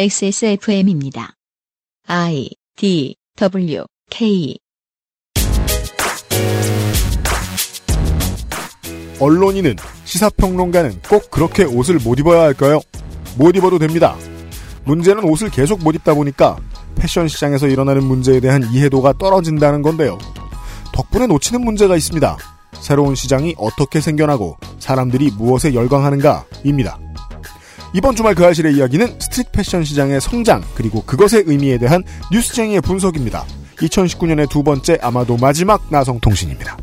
XSFM입니다. I D W K 언론인은 시사평론가는 꼭 그렇게 옷을 못 입어야 할까요? 못 입어도 됩니다. 문제는 옷을 계속 못 입다 보니까 패션 시장에서 일어나는 문제에 대한 이해도가 떨어진다는 건데요. 덕분에 놓치는 문제가 있습니다. 새로운 시장이 어떻게 생겨나고 사람들이 무엇에 열광하는가입니다. 이번 주말 그 알실의 이야기는 스트릿 패션 시장의 성장 그리고 그것의 의미에 대한 뉴스쟁이의 분석입니다. 2019년의 두 번째 아마도 마지막 나성통신입니다.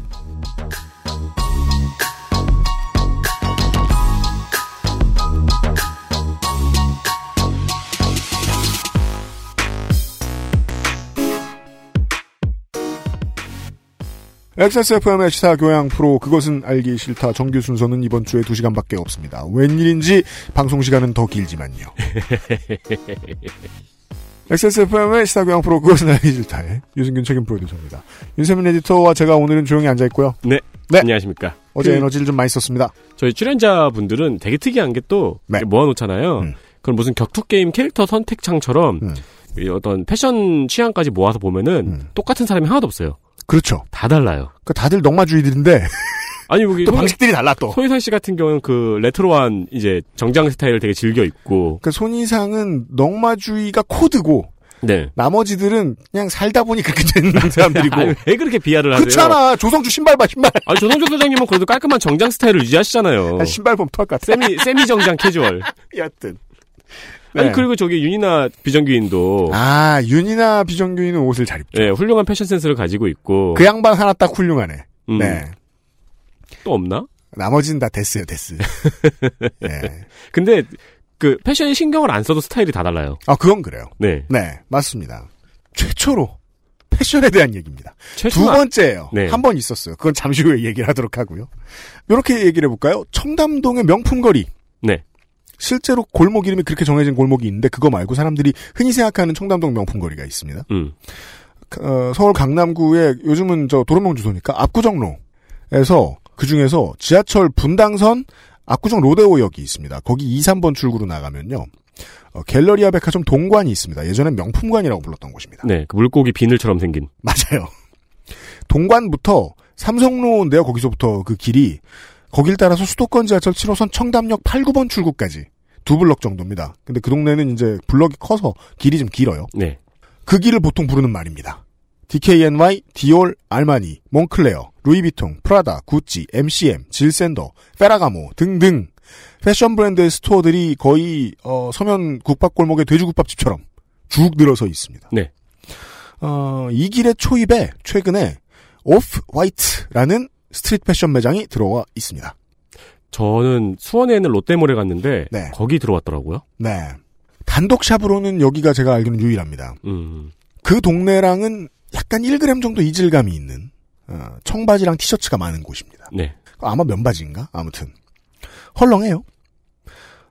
XSFM의 시사 교양 프로 그것은 알기 싫다 정규 순서는 이번 주에 2시간밖에 없습니다. 웬일인지 방송 시간은 더 길지만요. XSFM의 시사 교양 프로 그것은 알기 싫다의 유승균 책임 프로듀서입니다. 윤세민 에디터와 제가 오늘은 조용히 앉아 있고요. 네. 네. 안녕하십니까. 어제 그- 에너지를 좀 많이 썼습니다. 저희 출연자분들은 되게 특이한 게또 네. 모아놓잖아요. 음. 그럼 무슨 격투게임 캐릭터 선택창처럼 음. 이 어떤 패션 취향까지 모아서 보면은 음. 똑같은 사람이 하나도 없어요. 그렇죠. 다 달라요. 그 다들 넉마주의들인데 아니 여기 또 소- 방식들이 달라 또. 손이상 씨 같은 경우는 그 레트로한 이제 정장 스타일을 되게 즐겨 입고 그 손이상은 넝마주이가 코드고 네. 나머지들은 그냥 살다 보니 그렇게 되는 사람들이고. 아니, 왜 그렇게 비하를 하세요? 그렇잖아. 조성주 신발 봐 신발. 아니 조성주 소장님은 그래도 깔끔한 정장 스타일을 유지하시잖아요. 아, 신발 보면 토할 것 같아. 세미 세미 정장 캐주얼. 여튼. 아니 네. 그리고 저기 윤이나 비정규인도 아 윤이나 비정규인은 옷을 잘 입죠. 예, 훌륭한 패션 센스를 가지고 있고 그 양반 하나 딱 훌륭하네. 음, 네. 또 없나? 나머지는 다 데스요 데스. 네. 근데 그 패션에 신경을 안 써도 스타일이 다 달라요. 아 그건 그래요. 네. 네 맞습니다. 최초로 패션에 대한 얘기입니다. 두 최소한 번째예요. 네. 한 번 있었어요. 그건 잠시 후에 얘기를 하도록 하고요. 이렇게 얘기를 해볼까요? 청담동의 명품거리. 네. 실제로 골목 이름이 그렇게 정해진 골목이 있는데 그거 말고 사람들이 흔히 생각하는 청담동 명품거리가 있습니다. 음. 어, 서울 강남구에 요즘은 저 도로명 주소니까 압구정로에서 그 중에서 지하철 분당선 압구정 로데오역이 있습니다. 거기 2, 3번 출구로 나가면요. 어, 갤러리아 백화점 동관이 있습니다. 예전엔 명품관이라고 불렀던 곳입니다. 네. 그 물고기 비늘처럼 생긴. 맞아요. 동관부터 삼성로인데요. 거기서부터 그 길이 거길 따라서 수도권 지하철 7호선 청담역 8, 9번 출구까지 두 블럭 정도입니다. 근데 그 동네는 이제 블럭이 커서 길이 좀 길어요. 네. 그 길을 보통 부르는 말입니다. DKNY, 디올, 알마니, 몽클레어, 루이비통, 프라다, 구찌, MCM, 질샌더, 페라가모 등등 패션 브랜드의 store들이 거의 어, 서면 국밥골목의 돼지국밥집처럼 쭉 늘어서 있습니다. 네. 어, 이 길의 초입에 최근에 오프 화이트라는 street 패션 매장이 들어와 있습니다. 저는 수원에 있는 롯데몰에 갔는데 네. 거기 들어왔더라고요. 네. 단독 샵으로는 여기가 제가 알기로는 유일합니다. 음. 그 동네랑은 약간 1g 정도 이질감이 있는 어, 청바지랑 티셔츠가 많은 곳입니다. 네. 아마 면바지인가? 아무튼 헐렁해요.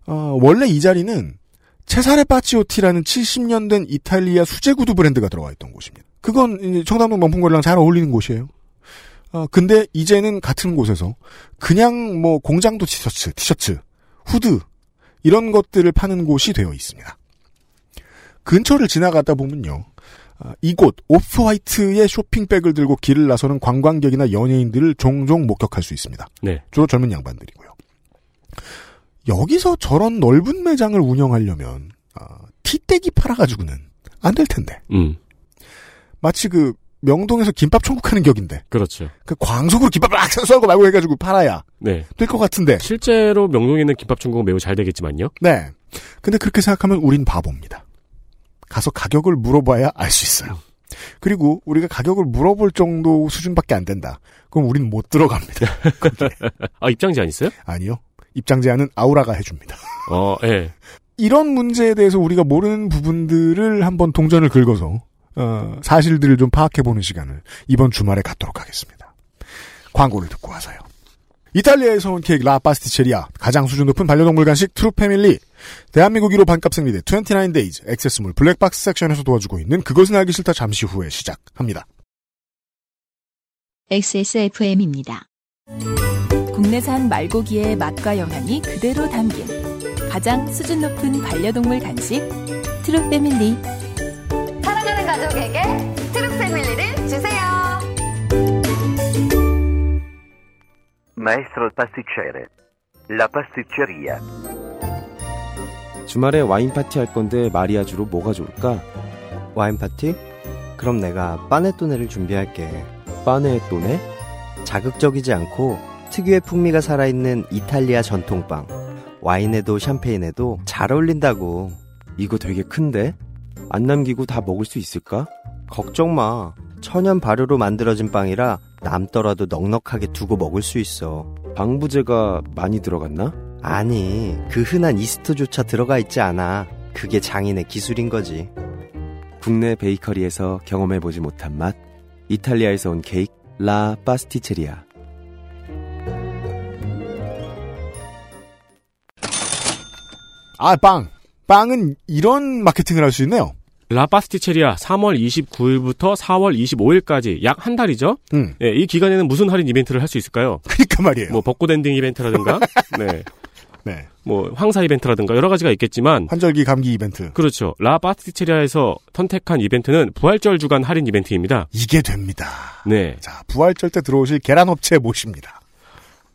어, 원래 이 자리는 체사레 파치오티라는 70년 된 이탈리아 수제 구두 브랜드가 들어와 있던 곳입니다. 그건 청담동 명품거리랑 잘 어울리는 곳이에요. 어, 근데 이제는 같은 곳에서 그냥 뭐 공장도 티셔츠, 티셔츠, 후드 이런 것들을 파는 곳이 되어 있습니다. 근처를 지나가다 보면요. 아, 이곳 오프화이트의 쇼핑백을 들고 길을 나서는 관광객이나 연예인들을 종종 목격할 수 있습니다. 네. 주로 젊은 양반들이고요. 여기서 저런 넓은 매장을 운영하려면 아, 티떼기 팔아가지고는 안 될 텐데 음. 마치 그 명동에서 김밥 천국하는 격인데 그렇죠. 그 광속으로 김밥 막 썰고 말고 해가지고 팔아야 네. 될 것 같은데 실제로 명동에 있는 김밥 중국은 매우 잘 되겠지만요. 네. 근데 그렇게 생각하면 우린 바보입니다. 가서 가격을 물어봐야 알 수 있어요. 그리고 우리가 가격을 물어볼 정도 수준밖에 안 된다. 그럼 우린 못 들어갑니다. 아, 입장 제한 있어요? 아니요. 입장 제한은 아우라가 해줍니다. 어, 예. 이런 문제에 대해서 우리가 모르는 부분들을 한번 동전을 긁어서 어, 사실들을 좀 파악해보는 시간을 이번 주말에 갖도록 하겠습니다. 광고를 듣고 와서요. 이탈리아에서 온 케이크 라 파스티체리아 가장 수준 높은 반려동물 간식 트루패밀리 대한민국 1호 반값 생리대 29데이즈 액세스몰 블랙박스 섹션에서 도와주고 있는 그것은 알기 싫다 잠시 후에 시작합니다. XSFM입니다. 국내산 말고기의 맛과 영양이 그대로 담긴 가장 수준 높은 반려동물 간식 트루 패밀리. 가족에게 트루 패밀리를 주세요. Maestro pasticcere. La pasticceria. 주말에 와인 파티 할 건데 mariage로 뭐가 좋을까? 와인 파티? 그럼 내가 panettone를 준비할게. 빠네또네? 자극적이지 않고 특유의 풍미가 살아있는 이탈리아 전통빵. 와인에도 샴페인에도 잘 어울린다고. 이거 되게 큰데? 안 남기고 다 먹을 수 있을까? 걱정 마. 천연 발효로 만들어진 빵이라 남더라도 넉넉하게 두고 먹을 수 있어. 방부제가 많이 들어갔나? 아니, 그 흔한 이스트조차 들어가 있지 않아. 그게 장인의 기술인 거지. 국내 베이커리에서 경험해보지 못한 맛. 이탈리아에서 온 케이크 라 파스티체리아. 아, 빵. 빵은 이런 마케팅을 할 수 있네요. 라파스티체리아 3월 29일부터 4월 25일까지 약 한 달이죠. 음. 예, 이 기간에는 무슨 할인 이벤트를 할 수 있을까요? 그니까 말이에요. 뭐 벚꽃 엔딩 이벤트라든가, 네, 네. 뭐 황사 이벤트라든가 여러 가지가 있겠지만 환절기 감기 이벤트. 그렇죠. 라파스티체리아에서 선택한 이벤트는 부활절 주간 할인 이벤트입니다. 이게 됩니다. 네. 자, 부활절 때 들어오실 계란 업체 모십니다.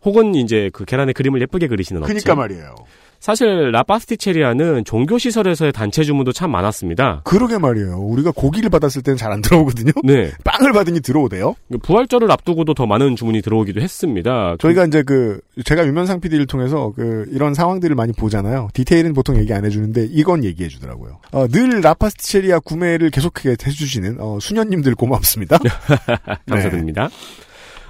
혹은 이제 그 계란의 그림을 예쁘게 그리시는 업체. 그니까 말이에요. 사실 라파스티체리아는 종교 시설에서의 단체 주문도 참 많았습니다. 그러게 말이에요. 우리가 고기를 받았을 때는 잘 안 들어오거든요. 네. 빵을 받으니 들어오대요. 부활절을 앞두고도 더 많은 주문이 들어오기도 했습니다. 저희가 이제 그 제가 유면상 PD를 통해서 그 이런 상황들을 많이 보잖아요. 디테일은 보통 얘기 안 해주는데 이건 얘기해 주더라고요. 어, 늘 라파스티체리아 구매를 계속하게 해주시는 어, 수녀님들 고맙습니다. 감사드립니다.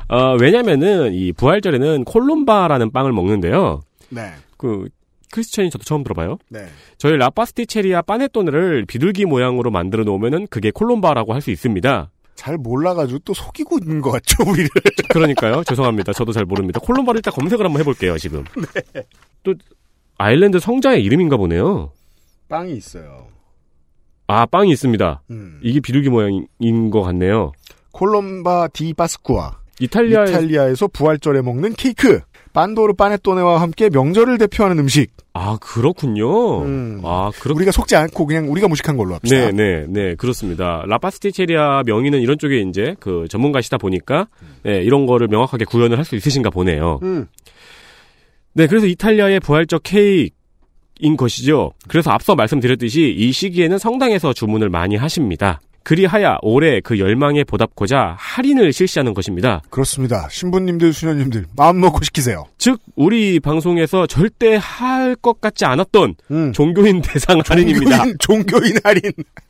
어, 왜냐면은 이 부활절에는 콜롬바라는 빵을 먹는데요. 네. 그 크리스천이 저도 처음 들어봐요. 네. 저희 라파스티체리아 빠네토네를 비둘기 모양으로 만들어 놓으면은 그게 콜롬바라고 할 수 있습니다. 잘 몰라가지고 또 속이고 있는 것 같죠, 우리를. 그러니까요. 죄송합니다. 저도 잘 모릅니다. 콜롬바를 일단 검색을 한번 해볼게요, 지금. 또, 아일랜드 성자의 이름인가 보네요. 빵이 있어요. 아, 빵이 있습니다. 음. 이게 비둘기 모양인 것 같네요. 콜롬바 디 바스쿠아. 이탈리아 이탈리아에서 부활절에 먹는 케이크. 반도르 파네토네와 함께 명절을 대표하는 음식. 아, 그렇군요. 음. 아, 그렇 우리가 속지 않고 그냥 우리가 무식한 걸로 합시다. 네, 네, 네, 그렇습니다. 라파스티체리아 명의는 이런 쪽에 이제 그 전문가시다 보니까 네, 이런 거를 명확하게 구현을 할 수 있으신가 보네요. 음. 네, 그래서 이탈리아의 부활적 케이크 인 것이죠. 그래서 앞서 말씀드렸듯이 이 시기에는 성당에서 주문을 많이 하십니다. 그리하여 올해 그 열망에 보답고자 할인을 실시하는 것입니다. 그렇습니다. 신부님들, 수녀님들 마음 놓고 시키세요. 즉 우리 방송에서 절대 할 것 같지 않았던 음. 종교인 대상 할인입니다. 종교인, 종교인 할인.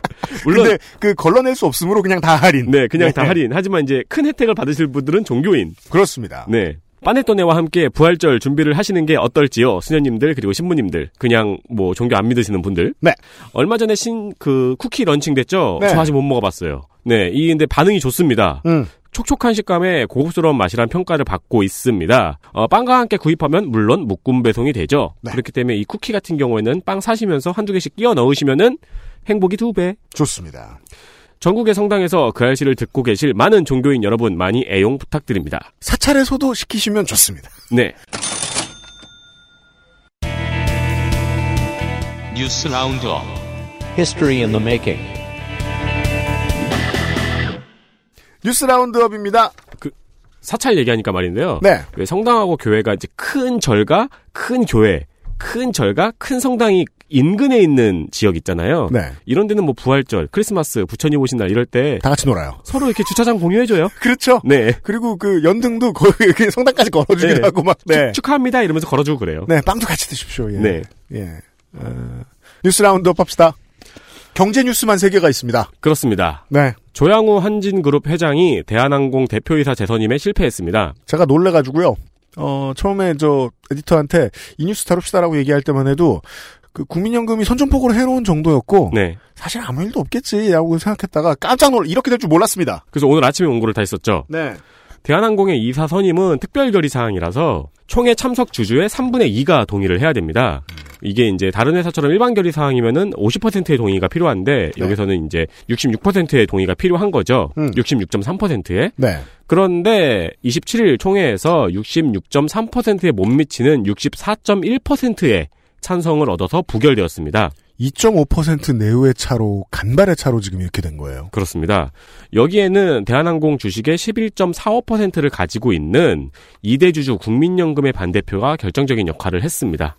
물론 근데 그 걸러낼 수 없으므로 그냥 다 할인. 네, 그냥 다 할인. 하지만 이제 큰 혜택을 받으실 분들은 종교인. 그렇습니다. 네. panettone와 함께 부활절 준비를 하시는 게 어떨지요, 수녀님들 그리고 신부님들, 그냥 뭐 종교 안 믿으시는 분들. 네. 얼마 전에 신 그 쿠키 런칭 됐죠. 네. 저 아직 못 먹어봤어요. 네, 이 근데 반응이 좋습니다. 음. 촉촉한 식감에 고급스러운 맛이란 평가를 받고 있습니다. 어, 빵과 함께 구입하면 물론 묶음 배송이 되죠. 네. 그렇기 때문에 이 쿠키 같은 경우에는 빵 사시면서 한두 개씩 끼워 넣으시면은 행복이 두 배. 좋습니다. 전국의 성당에서 그 알싫을 듣고 계실 많은 종교인 여러분 많이 애용 부탁드립니다. 사찰에서도 시키시면 좋습니다. 네. 뉴스 roundup History in the making. 뉴스 roundup입니다. 사찰 얘기하니까 말인데요. 네. 왜 성당하고 교회가 이제 큰 절과 큰 교회, 큰 절과 큰 성당이 인근에 있는 지역 있잖아요. 네. 이런 데는 뭐 부활절, 크리스마스, 부처님 오신 날 이럴 때 다 같이 놀아요. 서로 이렇게 주차장 공유해줘요. 그렇죠. 네. 그리고 그 연등도 거의 이렇게 성당까지 걸어주기도 네. 하고 막. 네. 축, 하합니다 이러면서 걸어주고 그래요. 네, 빵도 같이 드십시오. 예. 네. 예. 어, 뉴스 roundup 합시다. 경제 뉴스만 세 개가 있습니다. 그렇습니다. 네. 조양호 한진그룹 회장이 대한항공 대표이사 재선임에 실패했습니다. 제가 놀래가지고요. 어, 처음에 저 에디터한테 이 뉴스 다룹시다라고 얘기할 때만 해도 그 국민연금이 선전포고를 해놓은 정도였고 네. 사실 아무 일도 없겠지라고 생각했다가 깜짝 놀라 이렇게 될 줄 몰랐습니다. 그래서 오늘 아침에 원고를 다 했었죠. 네. 대한항공의 이사 선임은 특별 결의 사항이라서 총회 참석 주주의 3분의 2가 동의를 해야 됩니다. 이게 이제 다른 회사처럼 일반 결의 사항이면은 50%의 동의가 필요한데 여기서는 이제 66%의 동의가 필요한 거죠. 음. 66.3%에. 네. 그런데 27일 총회에서 66.3%에 못 미치는 64.1%의 찬성을 얻어서 부결되었습니다. 2.5% 내외의 차로 간발의 차로 지금 이렇게 된 거예요. 그렇습니다. 여기에는 대한항공 주식의 11.45%를 가지고 있는 이대주주 국민연금의 반대표가 결정적인 역할을 했습니다.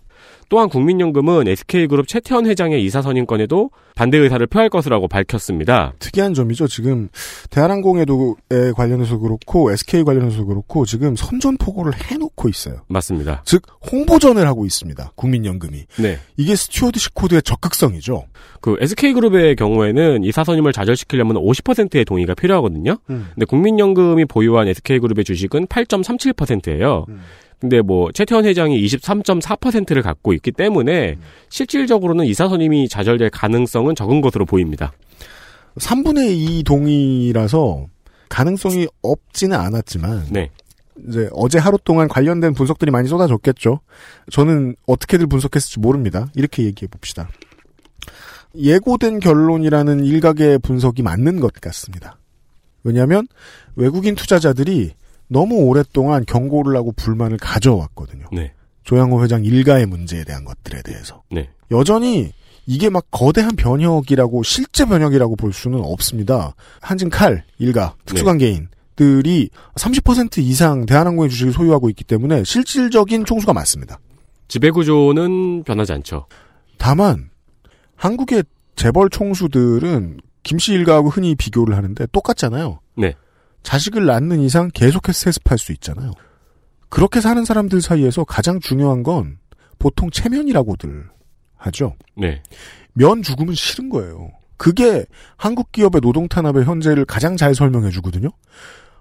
또한 국민연금은 SK그룹 최태원 회장의 이사 선임권에도 반대 의사를 표할 것이라고 밝혔습니다. 특이한 점이죠. 지금 대한항공에도 에 관련해서 그렇고 SK 관련해서 그렇고 지금 선전포고를 해놓고 있어요. 맞습니다. 즉 홍보전을 하고 있습니다. 국민연금이 네. 이게 stewardship code의 적극성이죠. 그 SK그룹의 경우에는 이사 선임을 좌절시키려면 50%의 동의가 필요하거든요. 음. 근데 국민연금이 보유한 SK그룹의 주식은 8.37%예요. 음. 근데 뭐 최태원 회장이 23.4%를 갖고 있기 때문에 실질적으로는 이사 선임이 좌절될 가능성은 적은 것으로 보입니다. 3분의 2 동의라서 가능성이 없지는 않았지만 네. 이제 어제 하루 동안 관련된 분석들이 많이 쏟아졌겠죠. 저는 어떻게들 분석했을지 모릅니다. 이렇게 얘기해 봅시다. 예고된 결론이라는 일각의 분석이 맞는 것 같습니다. 왜냐하면 외국인 투자자들이 너무 오랫동안 경고를 하고 불만을 가져왔거든요. 네. 조양호 회장 일가의 문제에 대한 것들에 대해서. 네. 여전히 이게 막 거대한 변혁이라고 실제 변혁이라고 볼 수는 없습니다. 한진 칼 일가 특수관계인들이 30% 이상 대한항공의 주식을 소유하고 있기 때문에 실질적인 총수가 맞습니다. 지배구조는 변하지 않죠. 다만 한국의 재벌 총수들은 김씨 일가하고 흔히 비교를 하는데 똑같잖아요. 네. 자식을 낳는 이상 계속해서 세습할 수 있잖아요. 그렇게 사는 사람들 사이에서 가장 중요한 건 보통 체면이라고들 하죠. 네. 면 죽으면 싫은 거예요. 그게 한국 기업의 노동 탄압의 현재를 가장 잘 설명해 주거든요.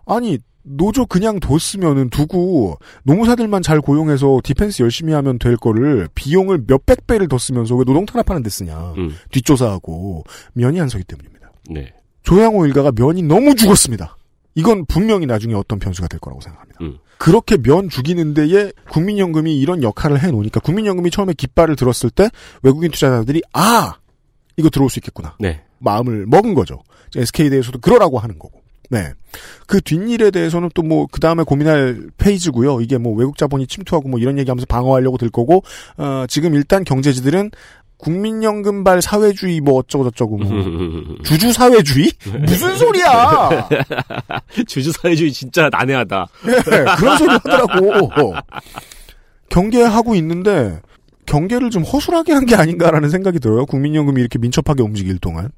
아니 노조 그냥 뒀으면은 두고 노무사들만 잘 고용해서 디펜스 열심히 하면 될 거를 비용을 몇백 배를 더 쓰면서 왜 노동 탄압하는 데 쓰냐. 음. 뒷조사하고 면이 안 서기 때문입니다. 네. 조양호 일가가 면이 너무 죽었습니다. 이건 분명히 나중에 어떤 변수가 될 거라고 생각합니다. 음. 그렇게 면 죽이는 데에 국민연금이 이런 역할을 해놓으니까 국민연금이 처음에 깃발을 들었을 때 외국인 투자자들이 아 이거 들어올 수 있겠구나 네. 마음을 먹은 거죠. SK에 대해서도 그러라고 하는 거고. 네. 그 뒷일에 대해서는 또 뭐 그 다음에 고민할 페이지고요. 이게 뭐 외국 자본이 침투하고 뭐 이런 얘기하면서 방어하려고 들 거고 어, 지금 일단 경제지들은 국민연금발 사회주의 뭐 어쩌고 저쩌고 뭐 주주 사회주의 무슨 소리야? 주주 사회주의 진짜 난해하다. 네, 그런 소리 하더라고. 경계하고 있는데 경계를 좀 허술하게 한 게 아닌가라는 생각이 들어요. 국민연금이 이렇게 민첩하게 움직일 동안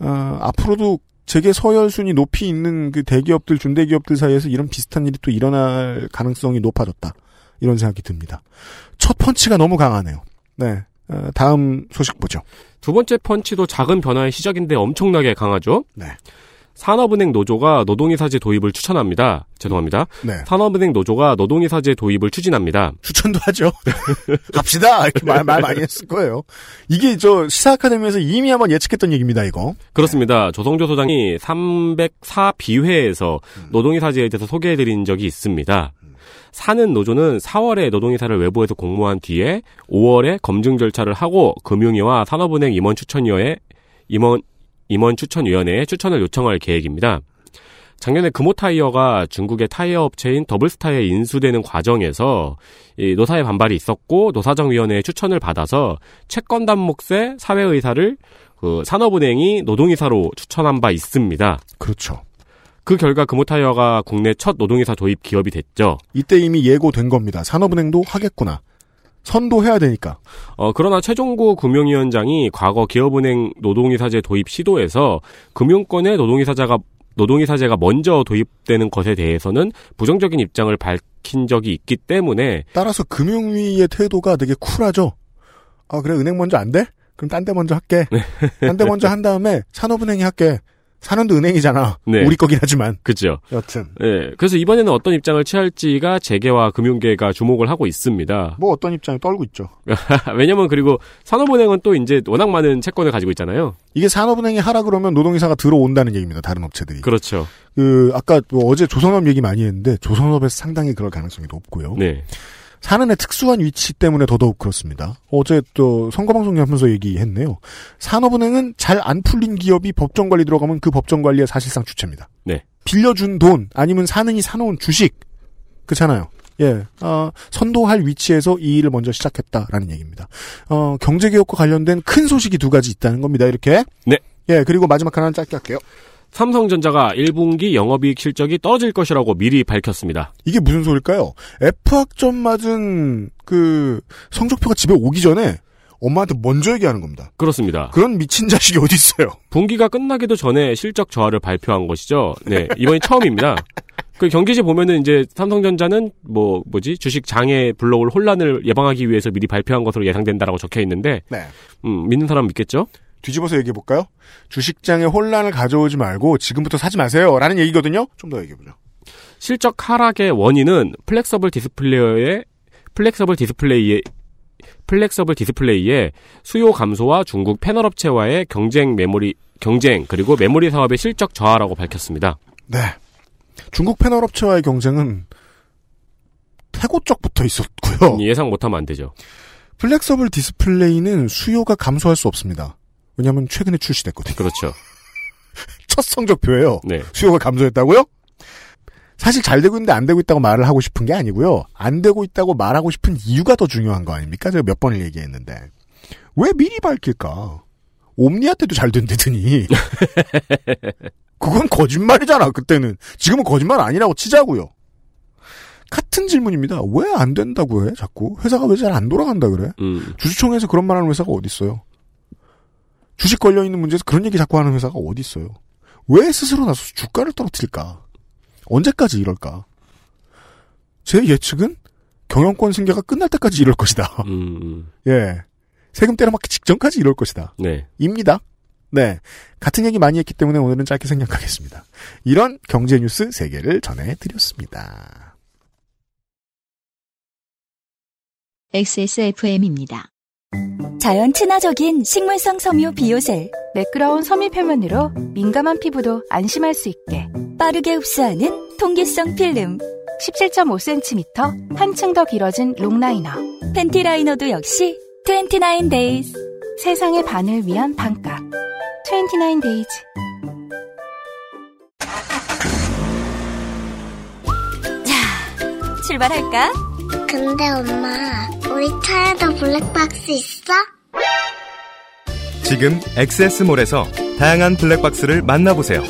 어, 앞으로도 재계 서열순위 높이 있는 그 대기업들 중대기업들 사이에서 이런 비슷한 일이 또 일어날 가능성이 높아졌다. 이런 생각이 듭니다. 첫 펀치가 너무 강하네요. 네. 어, 다음 소식 보죠. 두 번째 펀치도 작은 변화의 시작인데 엄청나게 강하죠. 네. 산업은행 노조가 노동이사제 도입을 추천합니다. 죄송합니다. 네. 산업은행 노조가 노동이사제 도입을 추진합니다. 추천도 하죠. 갑시다. 이렇게 말, 말 많이 했을 거예요. 이게 저 시사 아카데미에서 이미 한번 예측했던 얘기입니다, 이거. 그렇습니다. 조성주 소장이 304b회에서 노동이사제에 대해서 소개해드린 적이 있습니다. 산은 노조는 4월에 노동이사를 외부에서 공모한 뒤에 5월에 검증 절차를 하고 금융위와 산업은행 임원 추천위원회 임원 임원 추천위원회에 추천을 요청할 계획입니다. 작년에 금호타이어가 중국의 타이어 업체인 더블스타에 인수되는 과정에서 이 노사의 반발이 있었고 노사정위원회의 추천을 받아서 채권단 몫의 사외이사를 그 산업은행이 노동이사로 추천한 바 있습니다. 그렇죠. 그 결과 금호타이어가 국내 첫 노동이사 도입 기업이 됐죠. 이때 이미 예고된 겁니다. 산업은행도 하겠구나. 선도해야 되니까. 어, 그러나 최종구 금융위원장이 과거 기업은행 노동이사제 도입 시도에서 금융권의 노동이사자가 노동이사제가 먼저 도입되는 것에 대해서는 부정적인 입장을 밝힌 적이 있기 때문에 따라서 금융위의 태도가 되게 쿨하죠. 아 그래 은행 먼저 안 돼? 그럼 딴 데 먼저 할게. 딴 데 먼저 한 다음에 산업은행이 할게. 산원도 은행이잖아. 네. 우리 거긴 하지만. 그죠. 여튼 예. 그래서 이번에는 어떤 입장을 취할지가 재계와 금융계가 주목을 하고 있습니다. 뭐 어떤 입장이 떨고 있죠. 왜냐면 그리고 산업은행은 또 이제 워낙 많은 채권을 가지고 있잖아요. 이게 산업은행이 하라 그러면 노동이사가 들어온다는 얘기입니다. 다른 업체들이. 그렇죠. 그 아까 뭐 어제 조선업 얘기 많이 했는데 조선업에서 상당히 그럴 가능성이 높고요. 네. 사는의 특수한 위치 때문에 더더욱 그렇습니다. 어제 또 선거방송 하면서 얘기했네요. 산업은행은 잘 안 풀린 기업이 법정관리 들어가면 그 법정관리의 사실상 주체입니다. 네. 빌려준 돈 아니면 사는이 사놓은 주식 그렇잖아요. 예, 어, 선도할 위치에서 이 일을 먼저 시작했다라는 얘기입니다. 어, 경제개혁과 관련된 큰 소식이 두 가지 있다는 겁니다. 이렇게. 네. 예, 그리고 마지막 하나는 짧게 할게요. 삼성전자가 1분기 영업이익 실적이 떨어질 것이라고 미리 밝혔습니다. 이게 무슨 소릴까요? F학점 맞은 그 성적표가 집에 오기 전에 엄마한테 먼저 얘기하는 겁니다. 그렇습니다. 그런 미친 자식이 어디 있어요? 분기가 끝나기도 전에 실적 저하를 발표한 것이죠. 네, 이번이 처음입니다. 그 경기지 보면은 이제 삼성전자는 뭐 뭐지 주식 장에 불러올 혼란을 예방하기 위해서 미리 발표한 것으로 예상된다라고 적혀 있는데, 네. 음, 믿는 사람 믿겠죠? 뒤집어서 얘기해 볼까요? 주식장에 혼란을 가져오지 말고 지금부터 사지 마세요라는 얘기거든요. 좀 더 얘기해 보죠. 실적 하락의 원인은 flexible 디스플레이의 flexible 디스플레이의 flexible 디스플레이의 수요 감소와 중국 패널 업체와의 경쟁 메모리 경쟁 그리고 메모리 사업의 실적 저하라고 밝혔습니다. 네. 중국 패널 업체와의 경쟁은 태고 쪽부터 있었고요. 예상 못하면 안 되죠. flexible 디스플레이는 수요가 감소할 수 없습니다. 왜냐하면 최근에 출시됐거든요. 그렇죠. 첫 성적표예요. 네. 수요가 감소했다고요? 사실 잘 되고 있는데 안 되고 있다고 말을 하고 싶은 게 아니고요. 안 되고 있다고 말하고 싶은 이유가 더 중요한 거 아닙니까? 제가 몇 번을 얘기했는데. 왜 미리 밝힐까? 옴니아 때도 잘 된다더니. 그건 거짓말이잖아, 그때는. 지금은 거짓말 아니라고 치자고요. 같은 질문입니다. 왜 안 된다고 해, 자꾸? 회사가 왜 잘 안 돌아간다 그래? 음, 주주총회에서 그런 말 하는 회사가 어디 있어요? 주식 걸려 있는 문제에서 그런 얘기 자꾸 하는 회사가 어디 있어요? 왜 스스로 나서서 주가를 떨어뜨릴까? 언제까지 이럴까? 제 예측은 경영권 승계가 끝날 때까지 이럴 것이다. 음, 예. 세금 때려맞기 직전까지 이럴 것이다. 네. 입니다. 네. 같은 얘기 많이 했기 때문에 오늘은 짧게 생략하겠습니다. 이런 경제 뉴스 3개를 전해드렸습니다. XSFM입니다. 자연 친화적인 식물성 섬유 비오셀. 매끄러운 섬유 표면으로 민감한 피부도 안심할 수 있게. 빠르게 흡수하는 통기성 필름. 17.5cm 한층 더 길어진 롱라이너. 팬티 라이너도 역시 29 days. 세상의 반을 위한 반값. 29 days. 출발할까? 근데 엄마, 우리 차에도 블랙박스 있어? 지금 엑세스몰에서 다양한 블랙박스를 만나보세요.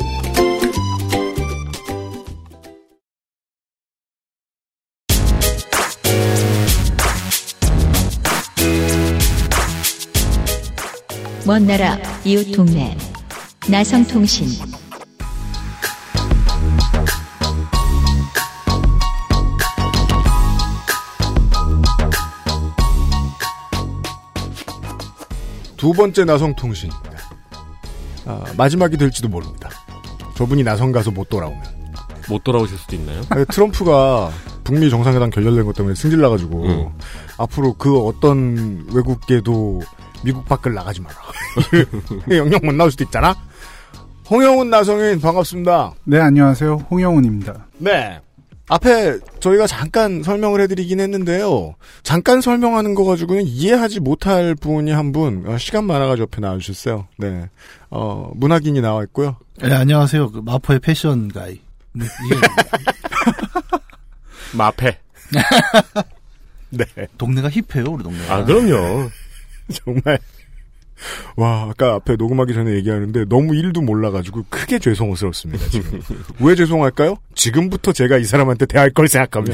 먼 나라 이웃 동네 나성통신 두 번째 나성통신입니다. 아, 마지막이 될지도 모릅니다. 저분이 나성 가서 못 돌아오면. 못 돌아오실 수도 있나요? 아니, 트럼프가 북미 정상회담 결렬된 것 때문에 승질나가지고 음. 앞으로 그 어떤 외국계도 미국 밖을 나가지 마라. 영영 못 나올 수도 있잖아. 홍영훈 나성인 반갑습니다. 네, 안녕하세요. 홍영훈입니다. 네. 앞에 저희가 잠깐 설명을 해드리긴 했는데요. 잠깐 설명하는 거 가지고는 이해하지 못할 분이 한 분, 어, 시간 많아가지고 옆에 나와주셨어요. 네. 어, 문학인이 나와 있고요. 네, 안녕하세요. 그 마포의 패션 가이. 네, 이게 마페. 네. 동네가 힙해요, 우리 동네가. 아, 그럼요. 정말. 와, 아까 앞에 녹음하기 전에 얘기하는데 너무 일도 몰라가지고 크게 죄송스럽습니다, 지금. 왜 죄송할까요? 지금부터 제가 이 사람한테 대할 걸 생각하면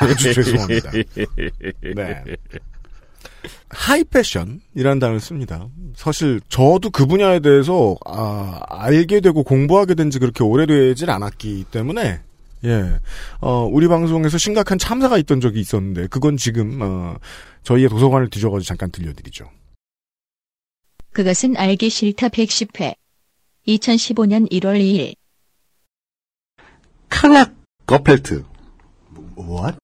아주 죄송합니다. 네. 하이 패션이라는 단어를 씁니다. 사실 저도 그 분야에 대해서 아, 알게 되고 공부하게 된 지 그렇게 오래되질 않았기 때문에 예, 어, 우리 방송에서 심각한 참사가 있던 적이 있었는데 그건 지금 어, 저희의 도서관을 뒤져가지고 잠깐 들려드리죠. 그것은 알기 싫다 110회. 2015년 1월 2일. 카락 거펠트. What?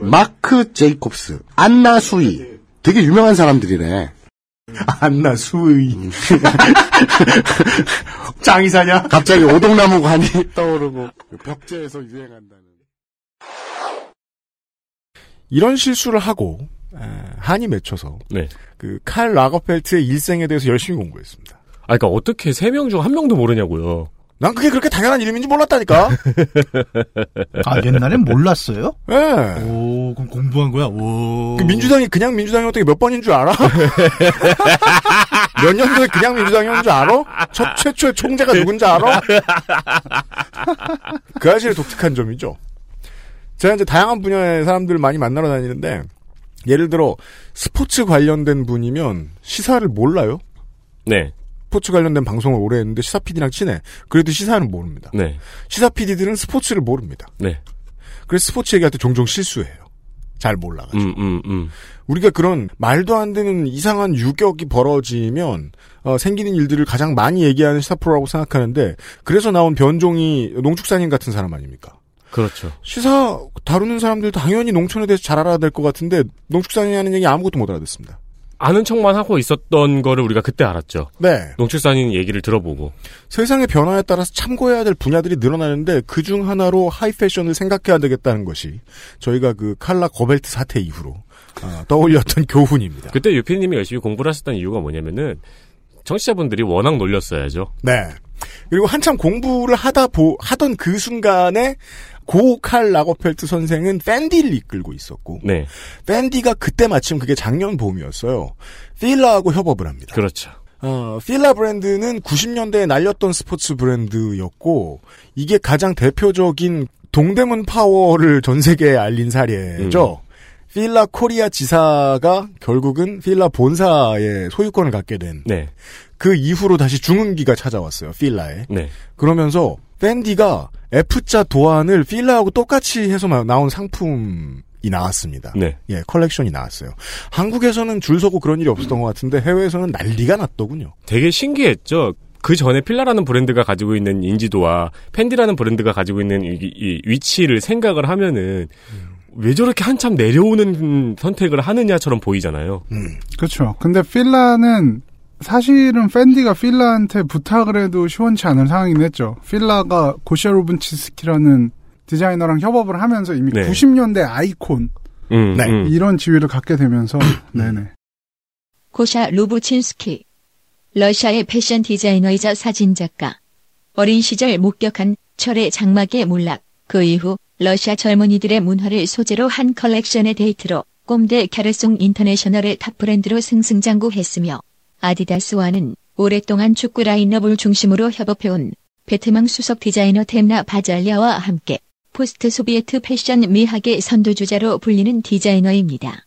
마크 제이콥스. 안나 수이. 되게 유명한 사람들이래 안나 수이. 짱이사냐? 갑자기 오동나무 관이 떠오르고 벽제에서 유행한다는. 이런 실수를 하고 에, 한이 맺혀서 네. 그칼 라거펠트의 일생에 대해서 열심히 공부했습니다. 아, 그러니까 어떻게 세 명 중 한 명도 모르냐고요. 난 그게 그렇게 당연한 이름인지 몰랐다니까. 아, 옛날엔 몰랐어요? 예. 네. 오, 그럼 공부한 거야? 오. 그 민주당이 그냥 민주당이 어떻게 몇 번인 줄 알아? 몇 년도에 그냥 민주당이었는 줄 알아? 첫 최초의 총재가 누군지 알아? 그 사실이 독특한 점이죠. 제가 이제 다양한 분야의 사람들 많이 만나러 다니는데 예를 들어 스포츠 관련된 분이면 시사를 몰라요. 네. 스포츠 관련된 방송을 오래 했는데 시사 PD랑 친해. 그래도 시사는 모릅니다. 네. 시사 PD들은 스포츠를 모릅니다. 네. 그래서 스포츠 얘기할 때 종종 실수해요. 잘 몰라가지고. 음, 음, 음. 우리가 그런 말도 안 되는 이상한 유격이 벌어지면 어, 생기는 일들을 가장 많이 얘기하는 시사 프로라고 생각하는데 그래서 나온 변종이 농축산인 같은 사람 아닙니까? 그렇죠. 시사 다루는 사람들 당연히 농촌에 대해서 잘 알아야 될 것 같은데 농축산이라는 얘기 아무것도 못 알아듣습니다. 아는 척만 하고 있었던 거를 우리가 그때 알았죠. 네. 농축산인 얘기를 들어보고. 세상의 변화에 따라서 참고해야 될 분야들이 늘어나는데 그 중 하나로 하이 패션을 생각해야 되겠다는 것이 저희가 그 칼라 거벨트 사태 이후로 어, 떠올렸던 교훈입니다. 그때 유피님이 열심히 공부를 하셨던 이유가 뭐냐면은 청취자분들이 워낙 놀렸어야죠. 네. 그리고 한참 공부를 하다 보, 하던 그 순간에 고칼 라거펠트 선생은 팬디를 이끌고 있었고, 네. 팬디가 그때 마침 그게 작년 봄이었어요. 필라하고 협업을 합니다. 그렇죠. 어, 필라 브랜드는 90년대에 날렸던 스포츠 브랜드였고, 이게 가장 대표적인 동대문 파워를 전 세계에 알린 사례죠. 음. 필라 코리아 지사가 결국은 필라 본사의 소유권을 갖게 된. 네. 그 이후로 다시 중흥기가 찾아왔어요. 필라에. 네. 그러면서 펜디가 F자 도안을 필라하고 똑같이 해서 나온 상품이 나왔습니다. 네. 예, 컬렉션이 나왔어요. 한국에서는 줄 서고 그런 일이 없었던 것 같은데 해외에서는 난리가 났더군요. 되게 신기했죠. 그 전에 필라라는 브랜드가 가지고 있는 인지도와 펜디라는 브랜드가 가지고 있는 이, 이 위치를 생각을 하면은 음. 왜 저렇게 한참 내려오는 선택을 하느냐처럼 보이잖아요. 음. 그렇죠. 근데 필라는 사실은 펜디가 필라한테 부탁을 해도 시원치 않은 상황이긴 했죠. 필라가 고샤 루브친스키라는 디자이너랑 협업을 하면서 이미 네. 90년대 아이콘 음, 네. 음. 이런 지위를 갖게 되면서 네네. 고샤 루브친스키. 러시아의 패션 디자이너이자 사진작가. 어린 시절 목격한 철의 장막의 몰락. 그 이후 러시아 젊은이들의 문화를 소재로 한 컬렉션의 데뷔로 꼼데 가르송 인터내셔널의 탑 브랜드로 승승장구했으며 아디다스와는 오랫동안 축구 라인업을 중심으로 협업해온 베트망 수석 디자이너 뎀나 바잘리아와 함께 포스트 소비에트 패션 미학의 선두주자로 불리는 디자이너입니다.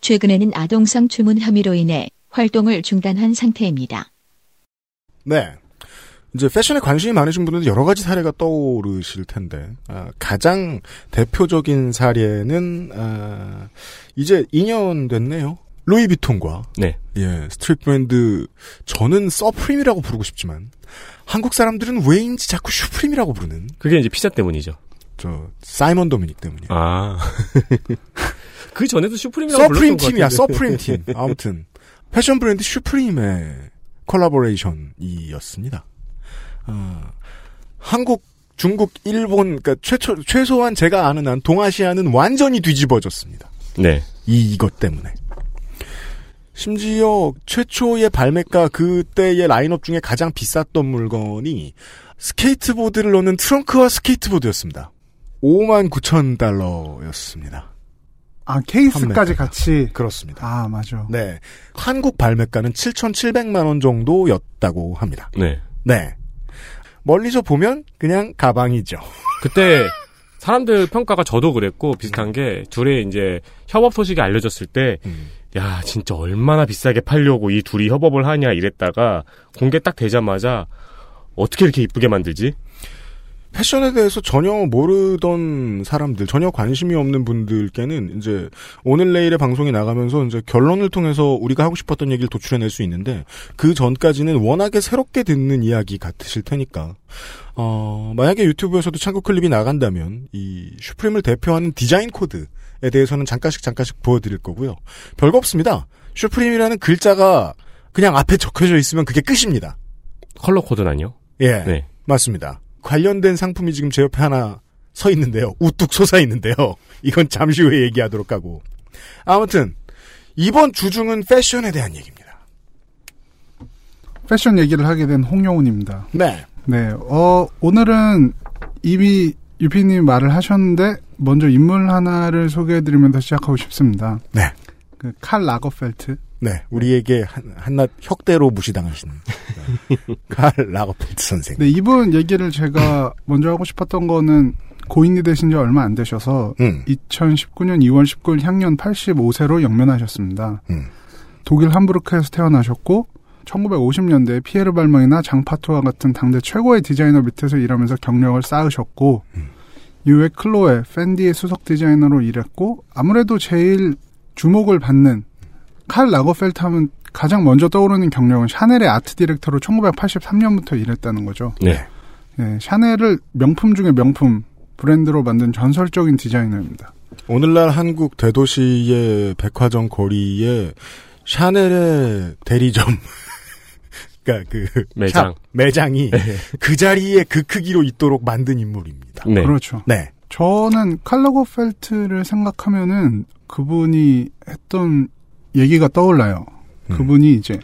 최근에는 아동 성추문 혐의로 인해 활동을 중단한 상태입니다. 네. 이제 패션에 관심이 많으신 분들은 여러 가지 사례가 떠오르실 텐데 아, 가장 대표적인 사례는 아, 이제 2년 됐네요. 루이비통과 네. 예 스트릿 브랜드 저는 서프림이라고 부르고 싶지만 한국 사람들은 왜인지 자꾸 슈프림이라고 부르는 그게 이제 피자 때문이죠. 저 사이먼 도미닉 때문이에요. 아. 그 전에도 슈프림이라고 서프림 팀이야. 서프림 팀. 아무튼 패션 브랜드 슈프림의 콜라보레이션이었습니다. 어, 한국, 중국, 일본, 그러니까 최초 최소한 제가 아는 한 동아시아는 완전히 뒤집어졌습니다. 네. 이 이것 때문에. 심지어 최초의 발매가 그때의 라인업 중에 가장 비쌌던 물건이 스케이트보드를 넣는 트렁크와 스케이트보드였습니다. 5만 9천 달러였습니다. 아 케이스까지. 같이 그렇습니다. 아 맞아. 네. 한국 발매가는 7,700만 원 정도였다고 합니다. 네. 네. 멀리서 보면 그냥 가방이죠. 그때 사람들 평가가 저도 그랬고 비슷한 게 둘의 이제 협업 소식이 알려졌을 때, 음. 야 진짜 얼마나 비싸게 팔려고 이 둘이 협업을 하냐 이랬다가 공개 딱 되자마자 어떻게 이렇게 이쁘게 만들지? 패션에 대해서 전혀 모르던 사람들, 전혀 관심이 없는 분들께는 이제 오늘 내일의 방송이 나가면서 이제 결론을 통해서 우리가 하고 싶었던 얘기를 도출해낼 수 있는데 그 전까지는 워낙에 새롭게 듣는 이야기 같으실 테니까 어, 만약에 유튜브에서도 참고 클립이 나간다면 이 슈프림을 대표하는 디자인 코드에 대해서는 잠깐씩 잠깐씩 보여드릴 거고요. 별거 없습니다. 슈프림이라는 글자가 그냥 앞에 적혀져 있으면 그게 끝입니다. 컬러 코드는요? 예. 네. 맞습니다. 관련된 상품이 지금 제 옆에 하나 서 있는데요. 우뚝 솟아 있는데요. 이건 잠시 후에 얘기하도록 하고. 아무튼 이번 주중은 패션에 대한 얘기입니다. 패션 얘기를 하게 된 홍영훈입니다. 네. 네, 어, 오늘은 이미 유피님 말을 하셨는데, 먼저 인물 하나를 소개해드리면서 시작하고 싶습니다. 네. 그, 칼 라거펠트. 네, 우리에게 한, 한낱 혁대로 무시당하시는 네. 칼 라거펠트 선생. 네, 이분 얘기를 제가 먼저 하고 싶었던 거는 고인이 되신 지 얼마 안 되셔서 음. 2019년 2월 19일 향년 85세로 영면하셨습니다. 음. 독일 함부르크에서 태어나셨고 1950년대에 피에르 발망이나 장파토와 같은 당대 최고의 디자이너 밑에서 일하면서 경력을 쌓으셨고 이후에 클로에, 팬디의 수석 디자이너로 일했고 아무래도 제일 주목을 받는 칼 라거펠트 하면 가장 먼저 떠오르는 경력은 샤넬의 아트 디렉터로 1983년부터 일했다는 거죠. 네. 예, 샤넬을 명품 중에 명품 브랜드로 만든 전설적인 디자이너입니다. 오늘날 한국 대도시의 백화점 거리에 샤넬의 대리점, 그러니까 그 매장. 샵, 매장이 그 자리에 그 크기로 있도록 만든 인물입니다. 네. 그렇죠. 네. 저는 칼 라거펠트를 생각하면은 그분이 했던 얘기가 떠올라요. 음. 그분이 이제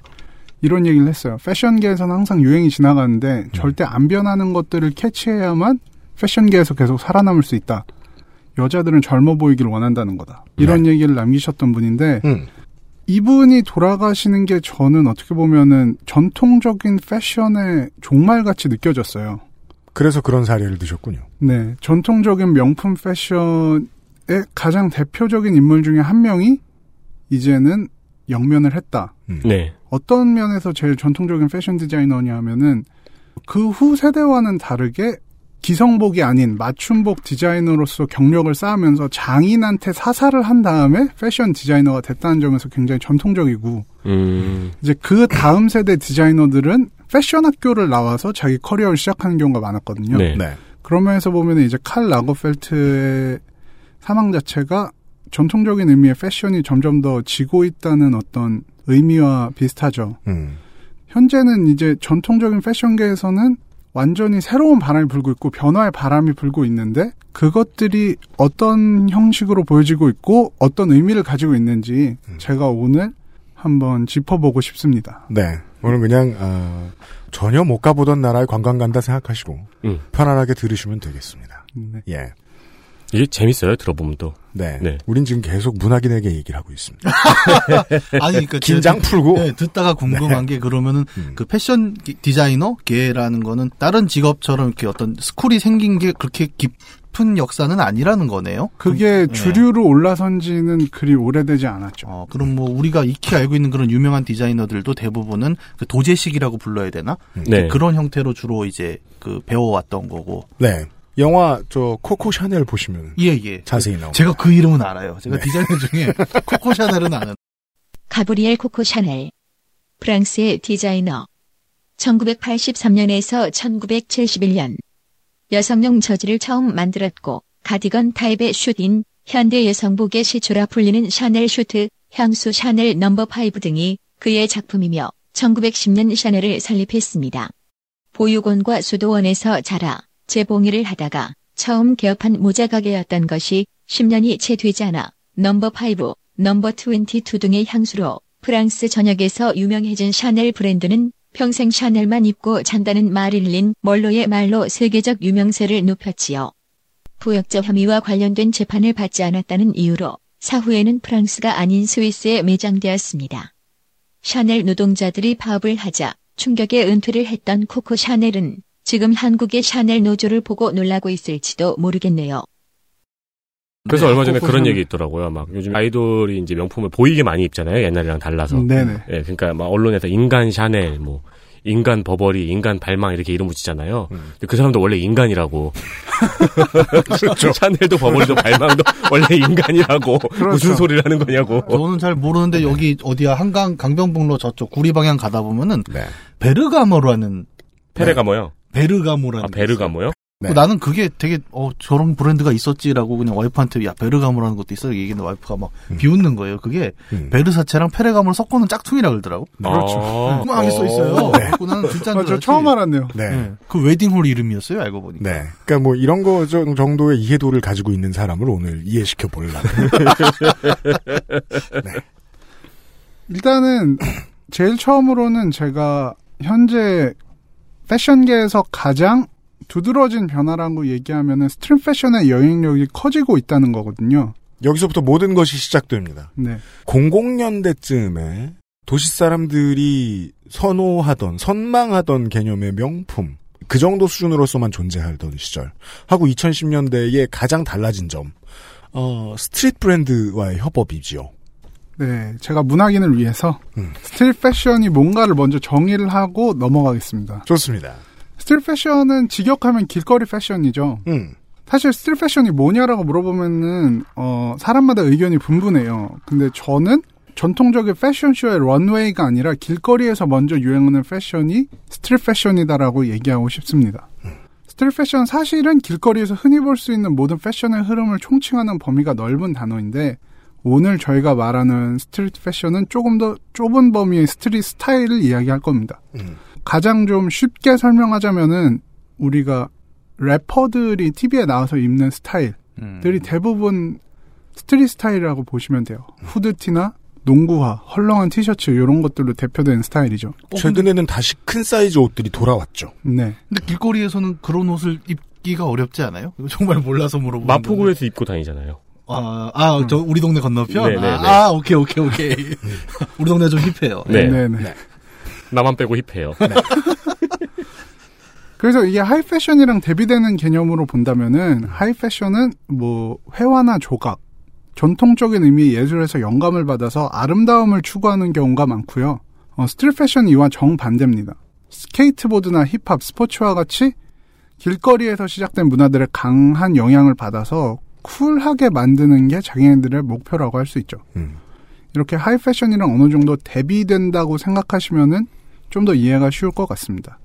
이런 얘기를 했어요. 패션계에서는 항상 유행이 지나가는데 음. 절대 안 변하는 것들을 캐치해야만 패션계에서 계속 살아남을 수 있다. 여자들은 젊어 보이길 원한다는 거다. 이런 얘기를 남기셨던 분인데 네. 음. 이분이 돌아가시는 게 저는 어떻게 보면은 전통적인 패션의 종말같이 느껴졌어요. 그래서 그런 사례를 드셨군요. 네, 전통적인 명품 패션의 가장 대표적인 인물 중에 한 명이 이제는 영면을 했다. 네. 어떤 면에서 제일 전통적인 패션 디자이너냐 하면은 그 후 세대와는 다르게 기성복이 아닌 맞춤복 디자이너로서 경력을 쌓으면서 장인한테 사사를 한 다음에 패션 디자이너가 됐다는 점에서 굉장히 전통적이고 음. 이제 그 다음 세대 디자이너들은 패션 학교를 나와서 자기 커리어를 시작하는 경우가 많았거든요. 네. 그런 면에서 보면 이제 칼 라거펠트의 사망 자체가 전통적인 의미의 패션이 점점 더 지고 있다는 어떤 의미와 비슷하죠. 음. 현재는 이제 전통적인 패션계에서는 완전히 새로운 바람이 불고 있고 변화의 바람이 불고 있는데 그것들이 어떤 형식으로 보여지고 있고 어떤 의미를 가지고 있는지 제가 오늘 한번 짚어보고 싶습니다. 네. 오늘 그냥 어, 전혀 못 가보던 나라에 관광 간다 생각하시고 음. 편안하게 들으시면 되겠습니다. 네. 예. 이게 재밌어요. 들어보면 또. 네. 네. 우린 지금 계속 문학인에게 얘기를 하고 있습니다. 아니, 그러니까 긴장 풀고. 네, 듣다가 궁금한 게 그러면은 그 패션 기- 디자이너 계라는 거는 다른 직업처럼 이렇게 어떤 스쿨이 생긴 게 그렇게 깊은 역사는 아니라는 거네요. 그게 네. 주류로 올라선 지는 그리 오래되지 않았죠. 어, 그럼 뭐 우리가 익히 알고 있는 그런 유명한 디자이너들도 대부분은 그 도제식이라고 불러야 되나? 네. 그런 형태로 주로 이제 그 배워왔던 거고. 네. 영화 저 코코 샤넬 보시면 예, 예. 자세히 나옵니다. 제가 그 이름은 알아요. 제가 네. 디자이너 중에 코코 샤넬은 아는. 가브리엘 코코 샤넬. 프랑스의 디자이너. 1883년에서 1971년. 여성용 저지를 처음 만들었고, 가디건 타입의 슈트인 현대 여성복의 시초라 불리는 샤넬 슈트, 향수 샤넬 넘버 5 등이 그의 작품이며 1910년 샤넬을 설립했습니다. 보육원과 수도원에서 자라 재봉일을 하다가 처음 개업한 모자 가게였던 것이 10년이 채 되지 않아 넘버 5, 넘버 22 등의 향수로 프랑스 전역에서 유명해진 샤넬 브랜드는 평생 샤넬만 입고 잔다는 마릴린 먼로의 말로 세계적 유명세를 높였지요. 부역자 혐의와 관련된 재판을 받지 않았다는 이유로 사후에는 프랑스가 아닌 스위스에 매장되었습니다. 샤넬 노동자들이 파업을 하자 충격의 은퇴를 했던 코코 샤넬은 지금 한국의 샤넬 노조를 보고 놀라고 있을지도 모르겠네요. 그래서 네, 얼마 전에 그런. 얘기 있더라고요. 막 요즘 아이돌이 이제 명품을 보이게 많이 입잖아요. 옛날이랑 달라서. 네네. 예, 그러니까 막 언론에서 인간 샤넬, 뭐 인간 버버리, 인간 발망 이렇게 이름 붙이잖아요. 근데 그 사람도 원래 인간이라고. 샤넬도 버버리도 발망도 원래 인간이라고. 무슨 소리를 하는 거냐고. 저는 잘 모르는데 여기 어디야 한강 강변북로 저쪽 구리 방향 가다 보면은 네. 베르가모라는 페레가모요. 베르가모라는 아, 베르가모요? 네. 나는 그게 되게 어 저런 브랜드가 있었지라고 그냥 와이프한테 야 베르가모라는 것도 있어 얘기했는데 와이프가 막 비웃는 거예요. 그게 음. 베르사체랑 페레가모를 섞어놓은 짝퉁이라 그러더라고. 그렇죠. 아. 조그맣게 써 있어요. 네. 그래갖고 나는 진짜 아, 저 처음 알았네요. 네. 네. 그 웨딩홀 이름이었어요. 알고 보니까. 네. 그러니까 뭐 이런 거 정- 정도의 이해도를 가지고 있는 사람을 오늘 이해시켜 보려고. 일단은 제일 처음으로는 제가 현재 패션계에서 가장 두드러진 변화라고 얘기하면은 street 패션의 영향력이 커지고 있다는 거거든요. 여기서부터 모든 것이 시작됩니다. 네. 00년대쯤에 도시 사람들이 선호하던, 선망하던 개념의 명품, 그 정도 수준으로서만 존재하던 시절, 하고 2010년대에 가장 달라진 점, 어, street 브랜드와의 협업이지요. 네, 제가 문학인을 위해서 음. street 패션이 뭔가를 먼저 정의를 하고 넘어가겠습니다. 좋습니다. street 패션은 직역하면 길거리 패션이죠. 음. 사실 street 패션이 뭐냐라고 물어보면은 어, 사람마다 의견이 분분해요. 근데 저는 전통적인 패션쇼의 런웨이가 아니라 길거리에서 먼저 유행하는 패션이 street 패션이다라고 얘기하고 싶습니다. street 패션 사실은 길거리에서 흔히 볼 수 있는 모든 패션의 흐름을 총칭하는 범위가 넓은 단어인데 오늘 저희가 말하는 street 패션은 조금 더 좁은 범위의 street 스타일을 이야기할 겁니다. 음. 가장 좀 쉽게 설명하자면은 우리가 래퍼들이 TV에 나와서 입는 스타일들이 대부분 street 스타일이라고 보시면 돼요. 후드티나 농구화, 헐렁한 티셔츠 이런 것들로 대표되는 스타일이죠. 최근에는 다시 큰 사이즈 옷들이 돌아왔죠. 네. 근데 길거리에서는 그런 옷을 입기가 어렵지 않아요? 정말 몰라서 물어보는 마포구에서 입고 다니잖아요. 아, 아, 저 우리 동네 건너편? 네, 네, 네. 아, 오케이, 오케이, 오케이. 우리 동네 좀 힙해요. 네. 네, 네. 나만 빼고 힙해요. 그래서 이게 하이 패션이랑 대비되는 개념으로 본다면은 하이 패션은 뭐 회화나 조각, 전통적인 의미의 예술에서 영감을 받아서 아름다움을 추구하는 경우가 많고요. 어, street 패션은 이와 정반대입니다. 스케이트보드나 힙합, 스포츠와 같이 길거리에서 시작된 문화들의 강한 영향을 받아서 쿨하게 만드는 게 자기네들의 목표라고 할 수 있죠. 음. 이렇게 하이 패션이랑 어느 정도 대비된다고 생각하시면은 좀 더 이해가 쉬울 것 같습니다.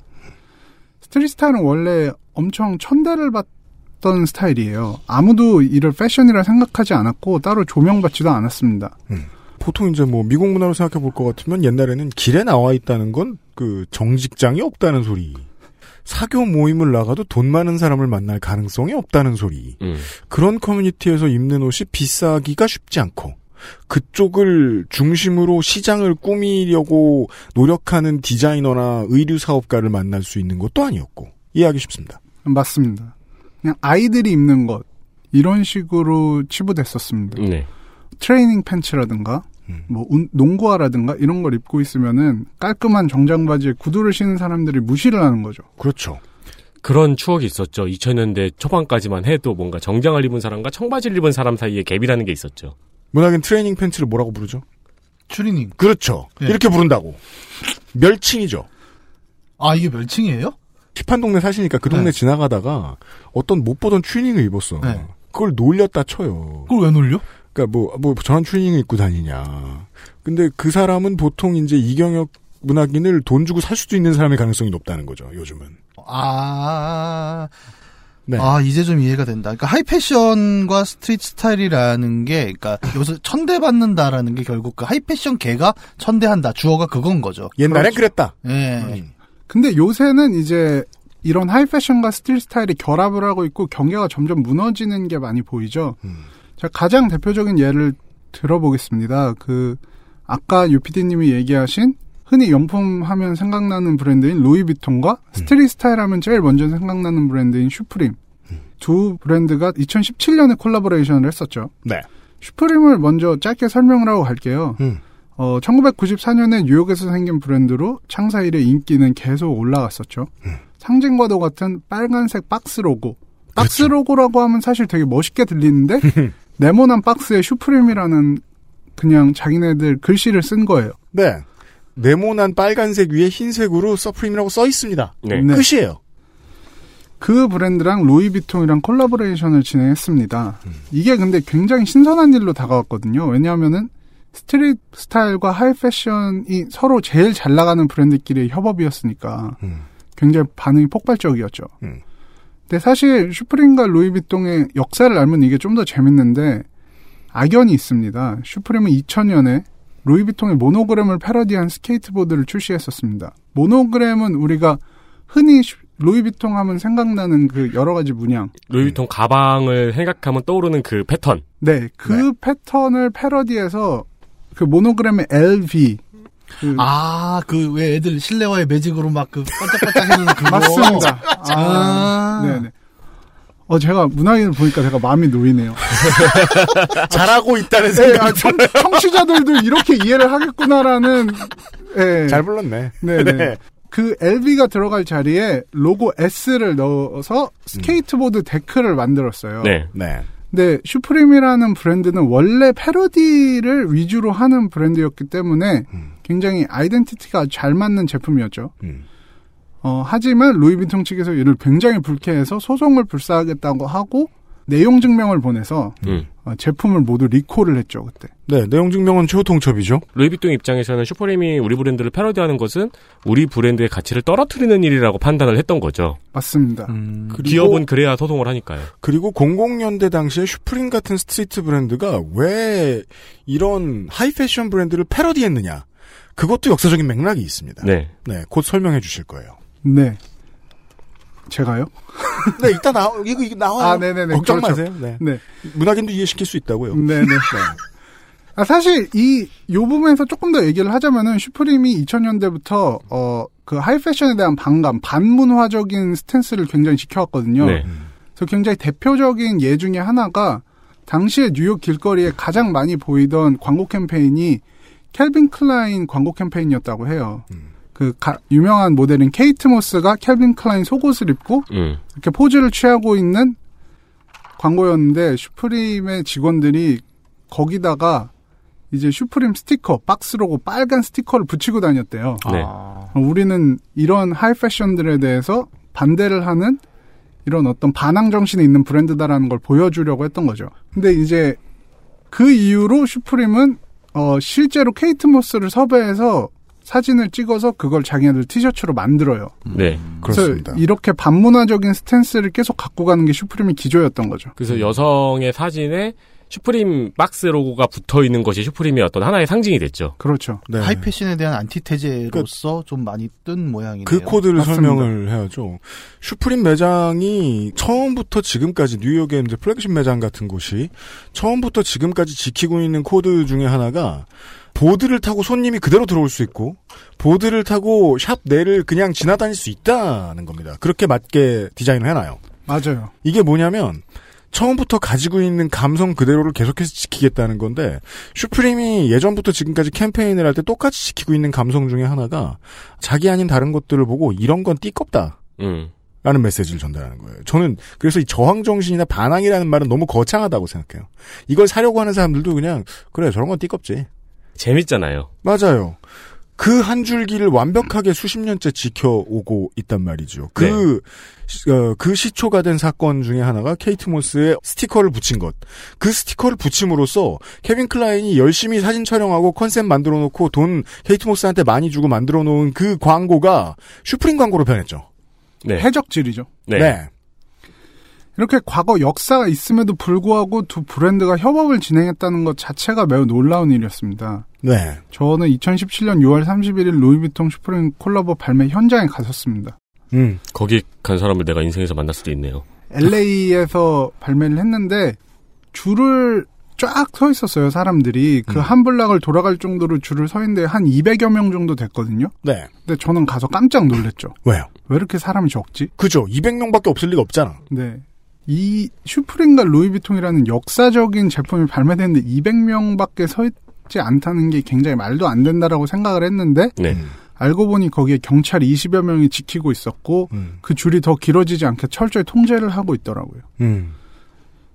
street 스타일은 원래 엄청 천대를 받던 스타일이에요. 아무도 이를 패션이라 생각하지 않았고 따로 조명받지도 않았습니다. 보통 이제 뭐 미국 문화로 생각해 볼 것 같으면 옛날에는 길에 나와 있다는 건 그 정직장이 없다는 소리. 사교 모임을 나가도 돈 많은 사람을 만날 가능성이 없다는 소리. 음. 그런 커뮤니티에서 입는 옷이 비싸기가 쉽지 않고 그쪽을 중심으로 시장을 꾸미려고 노력하는 디자이너나 의류 사업가를 만날 수 있는 것도 아니었고 이해하기 쉽습니다. 맞습니다. 그냥 아이들이 입는 것 이런 식으로 치부됐었습니다. 네. 트레이닝 팬츠라든가 뭐 운- 농구화라든가 이런 걸 입고 있으면은 깔끔한 정장 바지에 구두를 신는 사람들이 무시를 하는 거죠. 그렇죠. 그런 추억이 있었죠. 2000년대 초반까지만 해도 뭔가 정장을 입은 사람과 청바지를 입은 사람 사이에 갭이라는 게 있었죠. 문학인 트레이닝 팬츠를 뭐라고 부르죠? 추리닝. 그렇죠. 네. 이렇게 부른다고. 멸칭이죠. 아, 이게 멸칭이에요? 힙한 동네 사시니까 그 동네 네. 지나가다가 어떤 못 보던 추리닝을 입었어. 네. 그걸 놀렸다 쳐요. 그걸 왜 놀려? 그러니까 뭐, 뭐 저런 추리닝을 입고 다니냐. 근데 그 사람은 보통 이제 이경혁 문학인을 돈 주고 살 수도 있는 사람의 가능성이 높다는 거죠, 요즘은. 아, 네. 아, 이제 좀 이해가 된다. 그러니까 하이 패션과 street 스타일이라는 게, 그러니까 요새 천대받는다라는 게 결국 그 하이 패션계가 천대한다. 주어가 그건 거죠. 옛날엔 그랬다. 예. 근데 요새는 이제 이런 하이 패션과 street 스타일이 결합을 하고 있고 경계가 점점 무너지는 게 많이 보이죠. 제가 가장 대표적인 예를 들어보겠습니다. 그 아까 유피디님이 얘기하신 흔히 명품 하면 생각나는 브랜드인 루이비통과 street 스타일 하면 제일 먼저 생각나는 브랜드인 슈프림 두 브랜드가 2017년에 콜라보레이션을 했었죠. 네. 슈프림을 먼저 짧게 설명을 하고 갈게요. 어, 1994년에 뉴욕에서 생긴 브랜드로 창사 이래 인기는 계속 올라갔었죠. 상징과도 같은 빨간색 박스 로고. 박스 로고라고 하면 사실 되게 멋있게 들리는데 네모난 박스에 슈프림이라는 그냥 자기네들 글씨를 쓴 거예요. 네. 네모난 빨간색 위에 흰색으로 슈프림이라고 써 있습니다. 네. 끝이에요. 그 브랜드랑 루이비통이랑 콜라보레이션을 진행했습니다. 이게 근데 굉장히 신선한 일로 다가왔거든요. 왜냐하면은 street 스타일과 하이 패션이 서로 제일 잘 나가는 브랜드끼리의 협업이었으니까 굉장히 반응이 폭발적이었죠. 근데 사실 슈프림과 루이비통의 역사를 알면 이게 좀 더 재밌는데 악연이 있습니다. 슈프림은 2000년에 루이비통의 모노그램을 패러디한 스케이트보드를 출시했었습니다. 모노그램은 우리가 흔히 슈- 루이비통 하면 생각나는 그 여러 가지 문양. 루이비통 가방을 생각하면 떠오르는 그 패턴. 네, 그 패턴을 패러디해서 그 모노그램의 LV 아, 그 왜 애들 실내화의 매직으로 막 그 반짝반짝해지는 그거. 맞습니다. 아, 아, 네네. 어, 제가 문학인을 보니까 제가 마음이 놓이네요. 잘하고 있다는 네, 생각. 아, 청, 청취자들도 이렇게 이해를 하겠구나라는. 예. 잘 불렀네. 네네. 네. 그 LV가 들어갈 자리에 로고 S를 넣어서 스케이트보드 데크를 만들었어요. 네. 네. 근데 슈프림이라는 브랜드는 원래 패러디를 위주로 하는 브랜드였기 때문에 굉장히 아이덴티티가 잘 맞는 제품이었죠. 음. 어, 하지만 루이비통 측에서 이를 굉장히 불쾌해서 소송을 불사하겠다고 하고 내용 증명을 보내서 음. 어, 제품을 모두 리콜을 했죠 그때. 네, 내용 증명은 최후 통첩이죠. 루이비통 입장에서는 슈프림이 우리 브랜드를 패러디하는 것은 우리 브랜드의 가치를 떨어뜨리는 일이라고 판단을 했던 거죠. 맞습니다. 그리고- 기업은 그래야 소송을 하니까요. 그리고 00년대 당시에 슈프림 같은 street 브랜드가 왜 이런 하이 패션 브랜드를 패러디했느냐. 그것도 역사적인 맥락이 있습니다. 네. 네, 곧 설명해 주실 거예요. 네. 제가요? 네, 이따 나 이거 이거 나와요. 아, 네네네. 걱정 그렇죠. 마세요. 네. 네. 문학인도 이해시킬 수 있다고요. 네네. 아, 사실 이, 요 부분에서 조금 더 얘기를 하자면은 슈프림이 2000년대부터 어, 그 하이 패션에 대한 반감, 반문화적인 스탠스를 굉장히 지켜왔거든요. 네. 그래서 굉장히 대표적인 예 중에 하나가 당시에 뉴욕 길거리에 가장 많이 보이던 광고 캠페인이 캘빈 클라인 광고 캠페인이었다고 해요. 그 가- 유명한 모델인 케이트 모스가 캘빈 클라인 속옷을 입고 음. 이렇게 포즈를 취하고 있는 광고였는데 슈프림의 직원들이 거기다가 이제 슈프림 스티커 박스 로고 빨간 스티커를 붙이고 다녔대요. 네. 어, 우리는 이런 하이 패션들에 대해서 반대를 하는 이런 어떤 반항 정신이 있는 브랜드다라는 걸 보여주려고 했던 거죠. 근데 이제 그 이후로 슈프림은 어 실제로 케이트 모스를 섭외해서 사진을 찍어서 그걸 자기네들 티셔츠로 만들어요. 네. 그래서 이렇게 반문화적인 스탠스를 계속 갖고 가는 게 슈프림의 기조였던 거죠. 그래서 여성의 사진에 슈프림 박스 로고가 붙어 있는 것이 슈프림의 어떤 하나의 상징이 됐죠. 그렇죠. 네. 하이패션에 대한 안티테제로서 좀 많이 뜬 모양이네요. 그 코드를 맞습니다. 설명을 해야죠. 슈프림 매장이 처음부터 지금까지 뉴욕의 이제 플래그십 매장 같은 곳이 처음부터 지금까지 지키고 있는 코드 중에 하나가 보드를 타고 손님이 그대로 들어올 수 있고 보드를 타고 샵 내를 그냥 지나다닐 수 있다는 겁니다. 그렇게 맞게 디자인을 해놔요. 맞아요. 이게 뭐냐면 처음부터 가지고 있는 감성 그대로를 계속해서 지키겠다는 건데 슈프림이 예전부터 지금까지 캠페인을 할 때 똑같이 지키고 있는 감성 중에 하나가 자기 아닌 다른 것들을 보고 이런 건 띠껍다. 음. 라는 메시지를 전달하는 거예요. 저는 그래서 이 저항 정신이나 반항이라는 말은 너무 거창하다고 생각해요. 이걸 사려고 하는 사람들도 그냥 그래 저런 건 띠껍지. 재밌잖아요. 맞아요. 그 한 줄기를 완벽하게 수십 년째 지켜오고 있단 말이죠. 그, 시- 어, 그 시초가 된 사건 중에 하나가 케이트 모스의 스티커를 붙인 것. 그 스티커를 붙임으로써 캘빈 클라인이 열심히 사진 촬영하고 컨셉 만들어 놓고 돈 케이트 모스한테 많이 주고 만들어 놓은 그 광고가 슈프림 광고로 변했죠. 네. 해적질이죠. 네. 이렇게 과거 역사가 있음에도 불구하고 두 브랜드가 협업을 진행했다는 것 자체가 매우 놀라운 일이었습니다. 네. 저는 2017년 6월 31일 루이비통 슈프림 콜라보 발매 현장에 갔었습니다. 음. 거기 간 사람을 내가 인생에서 만날 수도 있네요. LA에서 발매를 했는데 줄을 쫙 서 있었어요, 사람들이. 음. 그한 블락을 돌아갈 정도로 줄을 서 있는데 한 200여 명 정도 됐거든요. 네. 근데 저는 가서 깜짝 놀랐죠. 왜요? 왜 이렇게 사람이 적지? 그죠. 200명밖에 없을 리가 없잖아. 네. 이 슈프림과 루이비통이라는 역사적인 제품이 발매됐는데 200명밖에 서 있지 않다는 게 굉장히 말도 안 된다라고 생각을 했는데 네. 알고 보니 거기에 경찰 20여 명이 지키고 있었고 그 줄이 더 길어지지 않게 철저히 통제를 하고 있더라고요. 음.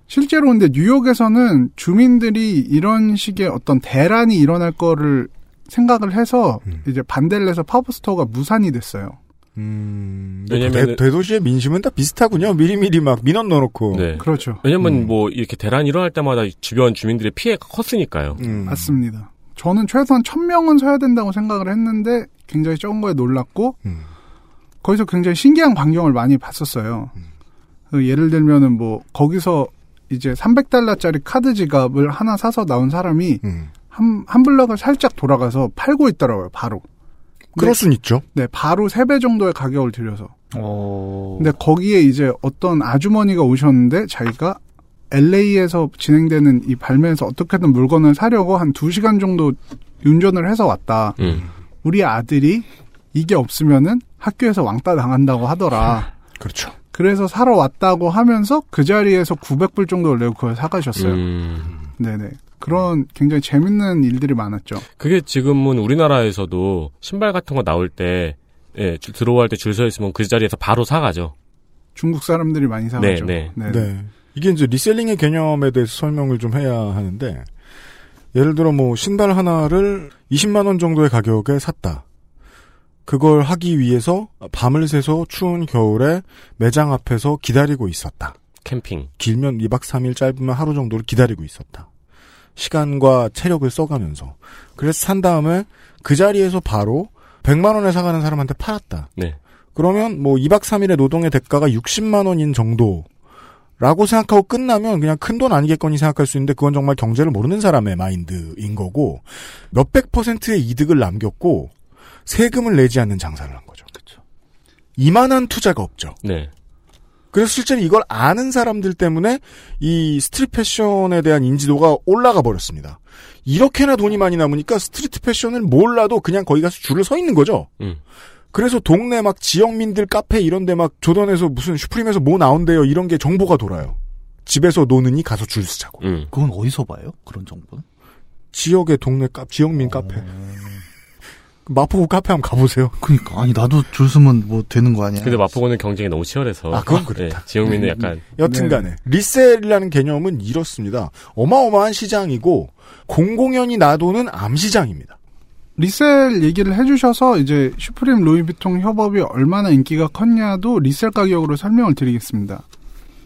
실제로 근데 뉴욕에서는 주민들이 이런 식의 어떤 대란이 일어날 거를 생각을 해서 이제 반대를 해서 pop-up store가 무산이 됐어요. 음. 왜냐면은- 대, 도시의 민심은 다 비슷하군요. 미리미리 막 민원 넣어놓고. 네. 그렇죠. 왜냐면 뭐 이렇게 대란 일어날 때마다 주변 주민들의 피해가 컸으니까요. 음. 맞습니다. 저는 최소한 1000명은 서야 된다고 생각을 했는데 굉장히 적은 거에 놀랐고 음. 거기서 굉장히 신기한 광경을 많이 봤었어요. 그 예를 들면은 뭐 거기서 이제 300달러짜리 카드 지갑을 하나 사서 나온 사람이 음. 한, 한 블럭을 살짝 돌아가서 팔고 있더라고요, 바로. 그럴 순 있죠. 네, 바로 3배 정도의 가격을 들여서. 어. 근데 거기에 이제 어떤 아주머니가 오셨는데 자기가 LA에서 진행되는 이 발매에서 어떻게든 물건을 사려고 한 2시간 정도 운전을 해서 왔다. 음. 우리 아들이 이게 없으면은 학교에서 왕따 당한다고 하더라. 그렇죠. 그래서 사러 왔다고 하면서 그 자리에서 900불 정도를 내고 그걸 사가셨어요. 음. 네네. 그런 굉장히 재밌는 일들이 많았죠. 그게 지금은 우리나라에서도 신발 같은 거 나올 때, 예, 줄- 들어갈 때줄 서 있으면 그 자리에서 바로 사가죠. 중국 사람들이 많이 사가죠. 네, 네. 이게 이제 리셀링의 개념에 대해서 설명을 좀 해야 하는데, 예를 들어 뭐 신발 하나를 20만원 정도의 가격에 샀다. 그걸 하기 위해서 밤을 새서 추운 겨울에 매장 앞에서 기다리고 있었다. 캠핑. 길면 2박 3일 짧으면 하루 정도를 기다리고 있었다. 시간과 체력을 써가면서. 그래서 산 다음에 그 자리에서 바로 100만 원에 사가는 사람한테 팔았다. 네. 그러면 뭐 2박 3일의 노동의 대가가 60만 원인 정도 라고 생각하고 끝나면 그냥 큰 돈 아니겠거니 생각할 수 있는데 그건 정말 경제를 모르는 사람의 마인드인 거고 몇백 퍼센트의 이득을 남겼고 세금을 내지 않는 장사를 한 거죠. 이만한 투자가 없죠. 네. 그래서 실제로 이걸 아는 사람들 때문에 이 street 패션에 대한 인지도가 올라가 버렸습니다. 이렇게나 돈이 많이 남으니까 street 패션을 몰라도 그냥 거기 가서 줄을 서 있는 거죠. 음. 그래서 동네 막 지역민들 카페 이런 데 막 조던에서 무슨 슈프림에서 뭐 나온대요 이런 게 정보가 돌아요. 집에서 노느니 가서 줄 서자고. 음. 그건 어디서 봐요? 그런 정보는? 지역의 동네 카 지역민 카페. 마포구 카페 한번 가보세요. 그니까 아니 나도 줄 서면 뭐 되는 거 아니야? 근데 마포구는 경쟁이 너무 치열해서. 아, 그건 그렇다. 예, 지역민은 약간. 여튼간에 resell이라는 개념은 이렇습니다. 어마어마한 시장이고 공공연히 나도는 암시장입니다. resell 얘기를 해주셔서 이제 슈프림 루이비통 협업이 얼마나 인기가 컸냐도 resell 가격으로 설명을 드리겠습니다.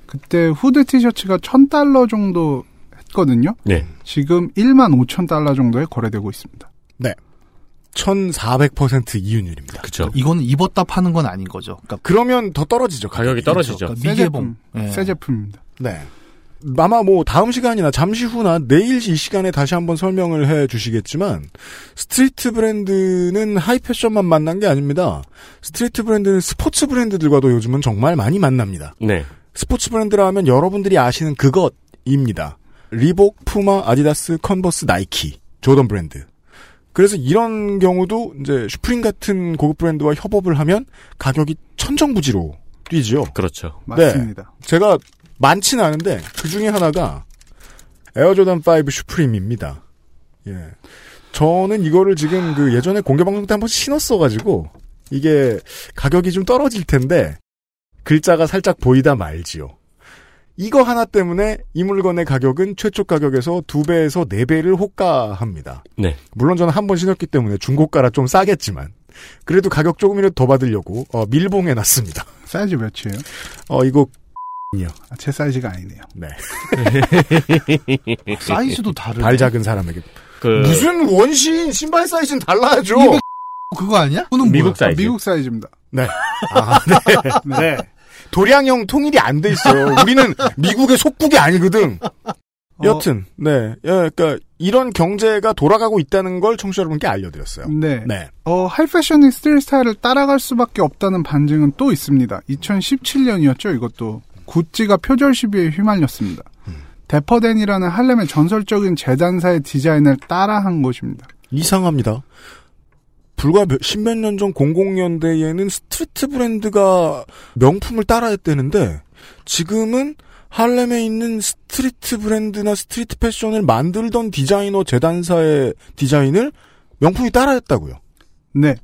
그때 후드 티셔츠가 1000달러 정도 했거든요. 네. 지금 1만 5천 달러 정도에 거래되고 있습니다. 네. 1400% 이윤율입니다. 그렇죠. 이건 입었다 파는 건 아닌 거죠. 그러니까 그러면 더 떨어지죠. 가격이 떨어지죠. 그러니까 새 미개봉. 제품, 예. 새 제품입니다. 네. 아마 뭐 다음 시간이나 잠시 후나 내일 이 시간에 다시 한번 설명을 해 주시겠지만 street 브랜드는 하이 패션만 만난 게 아닙니다. street 브랜드는 스포츠 브랜드들과도 요즘은 정말 많이 만납니다. 네. 스포츠 브랜드라 하면 여러분들이 아시는 그것입니다. 리복, 푸마, 아디다스, 컨버스, 나이키, 조던 브랜드. 그래서 이런 경우도 이제 슈프림 같은 고급 브랜드와 협업을 하면 가격이 천정부지로 뛰지요. 그렇죠. 맞습니다. 네. 제가 많지는 않은데 그 중에 하나가 에어조단 5 슈프림입니다. 예. 저는 이거를 지금 그 예전에 공개 방송 때 한번 신었어가지고 이게 가격이 좀 떨어질 텐데 글자가 살짝 보이다 말지요. 이거 하나 때문에 이 물건의 가격은 최초 가격에서 두 배에서 네 배를 호가합니다. 네. 물론 저는 한 번 신었기 때문에 중고가라 좀 싸겠지만 그래도 가격 조금이라도 더 받으려고 어, 밀봉해 놨습니다. 사이즈 몇이에요? 어 이거 이요. 아, 제 사이즈가 아니네요. 네. 사이즈도 다르네. 발 작은 사람에게 그 무슨 원신 신발 사이즈는 달라야죠. 그거 아니야? 그거는 미국 뭐야? 사이즈. 아, 미국 사이즈입니다. 네. 아, 네. 네. 도량형 통일이 안 돼 있어요. 우리는 미국의 속국이 아니거든. 여튼, 네. 예, 그러니까 이런 경제가 돌아가고 있다는 걸 청취자 여러분께 알려드렸어요. 네. 네. 어, 하이패션이 street 스타일을 따라갈 수밖에 없다는 반증은 또 있습니다. 2017년이었죠, 이것도. 구찌가 표절 시비에 휘말렸습니다. 대퍼 댄이라는 할렘의 전설적인 재단사의 디자인을 따라한 것입니다. 이상합니다. 불과 몇, 십몇 년 전 00년대에는 street 브랜드가 명품을 따라했다는데 지금은 할렘에 있는 street 브랜드나 street 패션을 만들던 디자이너 재단사의 디자인을 명품이 따라했다고요. 네.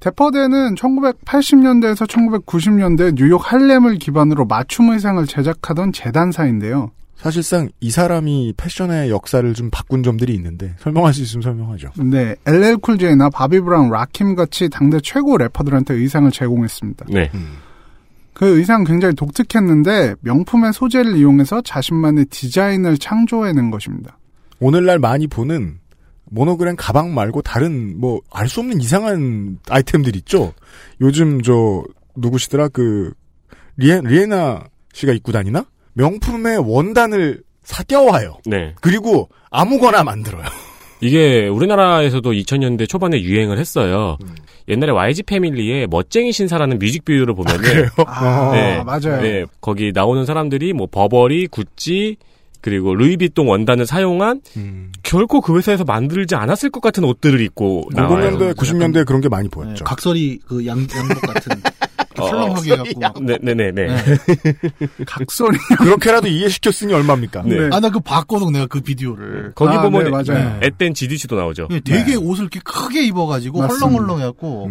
대퍼 댄은 1980년대에서 1990년대 뉴욕 할렘을 기반으로 맞춤 의상을 제작하던 재단사인데요. 사실상 이 사람이 패션의 역사를 좀 바꾼 점들이 있는데 설명할 수 있으면 설명하죠. 네, LL 쿨제이나 바비 브라운, 라킴 같이 당대 최고 래퍼들한테 의상을 제공했습니다. 네. 그 의상 굉장히 독특했는데 명품의 소재를 이용해서 자신만의 디자인을 창조해낸 것입니다. 오늘날 많이 보는 모노그램 가방 말고 다른 뭐 알 수 없는 이상한 아이템들 있죠. 요즘 저 누구시더라 그 리에, 리에나 씨가 입고 다니나 명품의 원단을 사껴와요. 네. 그리고 아무거나 만들어요. 이게 우리나라에서도 2000년대 초반에 유행을 했어요. 옛날에 YG 패밀리의 멋쟁이 신사라는 뮤직비디오를 보면은 그래요? 아, 네. 맞아요. 네, 거기 나오는 사람들이 뭐 버버리, 구찌, 그리고 루이비통 원단을 사용한 결코 그 회사에서 만들지 않았을 것 같은 옷들을 입고 나와요. 50년대, 90년대에 그런 게 많이 보였죠. 각설이 그 양, 양복 같은 어, 헐렁하게 해갖고 막. 네네 네. 각설이 그렇게라도 이해시켰으니 얼마입니까? 네. 아, 나 그 봤거든, 내가 그 비디오를. 거기 아, 보면 네, 맞아요. 앳된 GDC도 나오죠. 예, 되게 옷을 이렇게 크게 입어가지고 맞습니다. 헐렁헐렁 해갖고.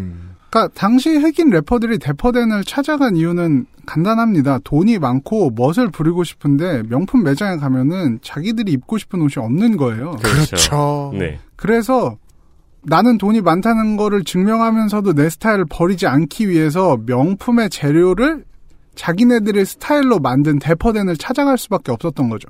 그러니까 당시 흑인 래퍼들이 데퍼덴을 찾아간 이유는 간단합니다. 돈이 많고 멋을 부리고 싶은데 명품 매장에 가면은 자기들이 입고 싶은 옷이 없는 거예요. 그렇죠. 네. 그래서 나는 돈이 많다는 거를 증명하면서도 내 스타일을 버리지 않기 위해서 명품의 재료를 자기네들의 스타일로 만든 데퍼덴을 찾아갈 수밖에 없었던 거죠.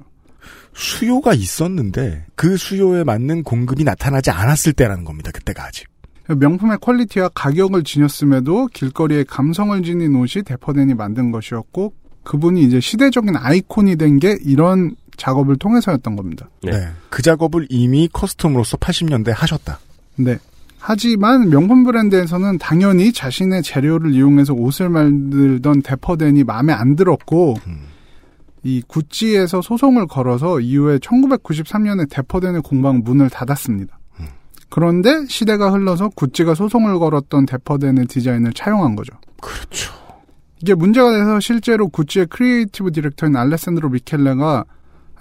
수요가 있었는데 그 수요에 맞는 공급이 나타나지 않았을 때라는 겁니다. 그때가 아직. 명품의 퀄리티와 가격을 지녔음에도 길거리에 감성을 지닌 옷이 데퍼덴이 만든 것이었고 그분이 이제 시대적인 아이콘이 된 게 이런 작업을 통해서였던 겁니다. 네. 그 작업을 이미 커스텀으로서 80년대 하셨다. 네. 하지만 명품 브랜드에서는 당연히 자신의 재료를 이용해서 옷을 만들던 데퍼덴이 마음에 안 들었고 이 구찌에서 소송을 걸어서 이후에 1993년에 대퍼 댄의 공방 문을 닫았습니다. 그런데 시대가 흘러서 구찌가 소송을 걸었던 대퍼 댄의 디자인을 차용한 거죠. 그렇죠. 이게 문제가 돼서 실제로 구찌의 creative director인 알레산드로 미켈레가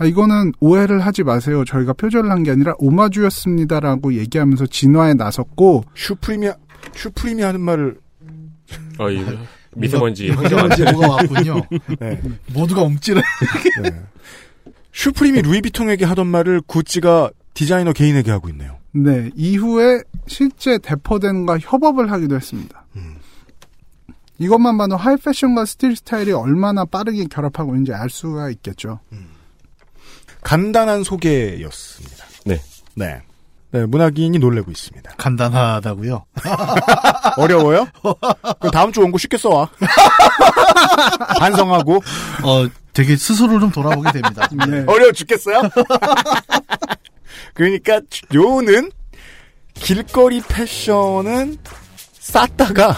아, 이거는 오해를 하지 마세요. 저희가 표절을 한 게 아니라 오마주였습니다라고 얘기하면서 진화에 나섰고 슈프림이 슈프림이 하는 말을 어, 이 미세먼지 미세먼지 뭐가 왔군요. 네. 모두가 움찔해. 네. 슈프림이 루이비통에게 하던 말을 구찌가 디자이너 개인에게 하고 있네요. 네, 이후에 실제 대퍼 댄과 협업을 하기도 했습니다. 이것만 봐도 하이 패션과 street 스타일이 얼마나 빠르게 결합하고 있는지 알 수가 있겠죠. 간단한 소개였습니다. 네. 네. 네, 문학인이 놀래고 있습니다. 간단하다고요? 어려워요? 그럼 다음 주 원고 쉽게 써와. 반성하고. 어, 되게 스스로 좀 돌아보게 됩니다. 네. 어려워 죽겠어요? 그러니까 요는 길거리 패션은 쌌다가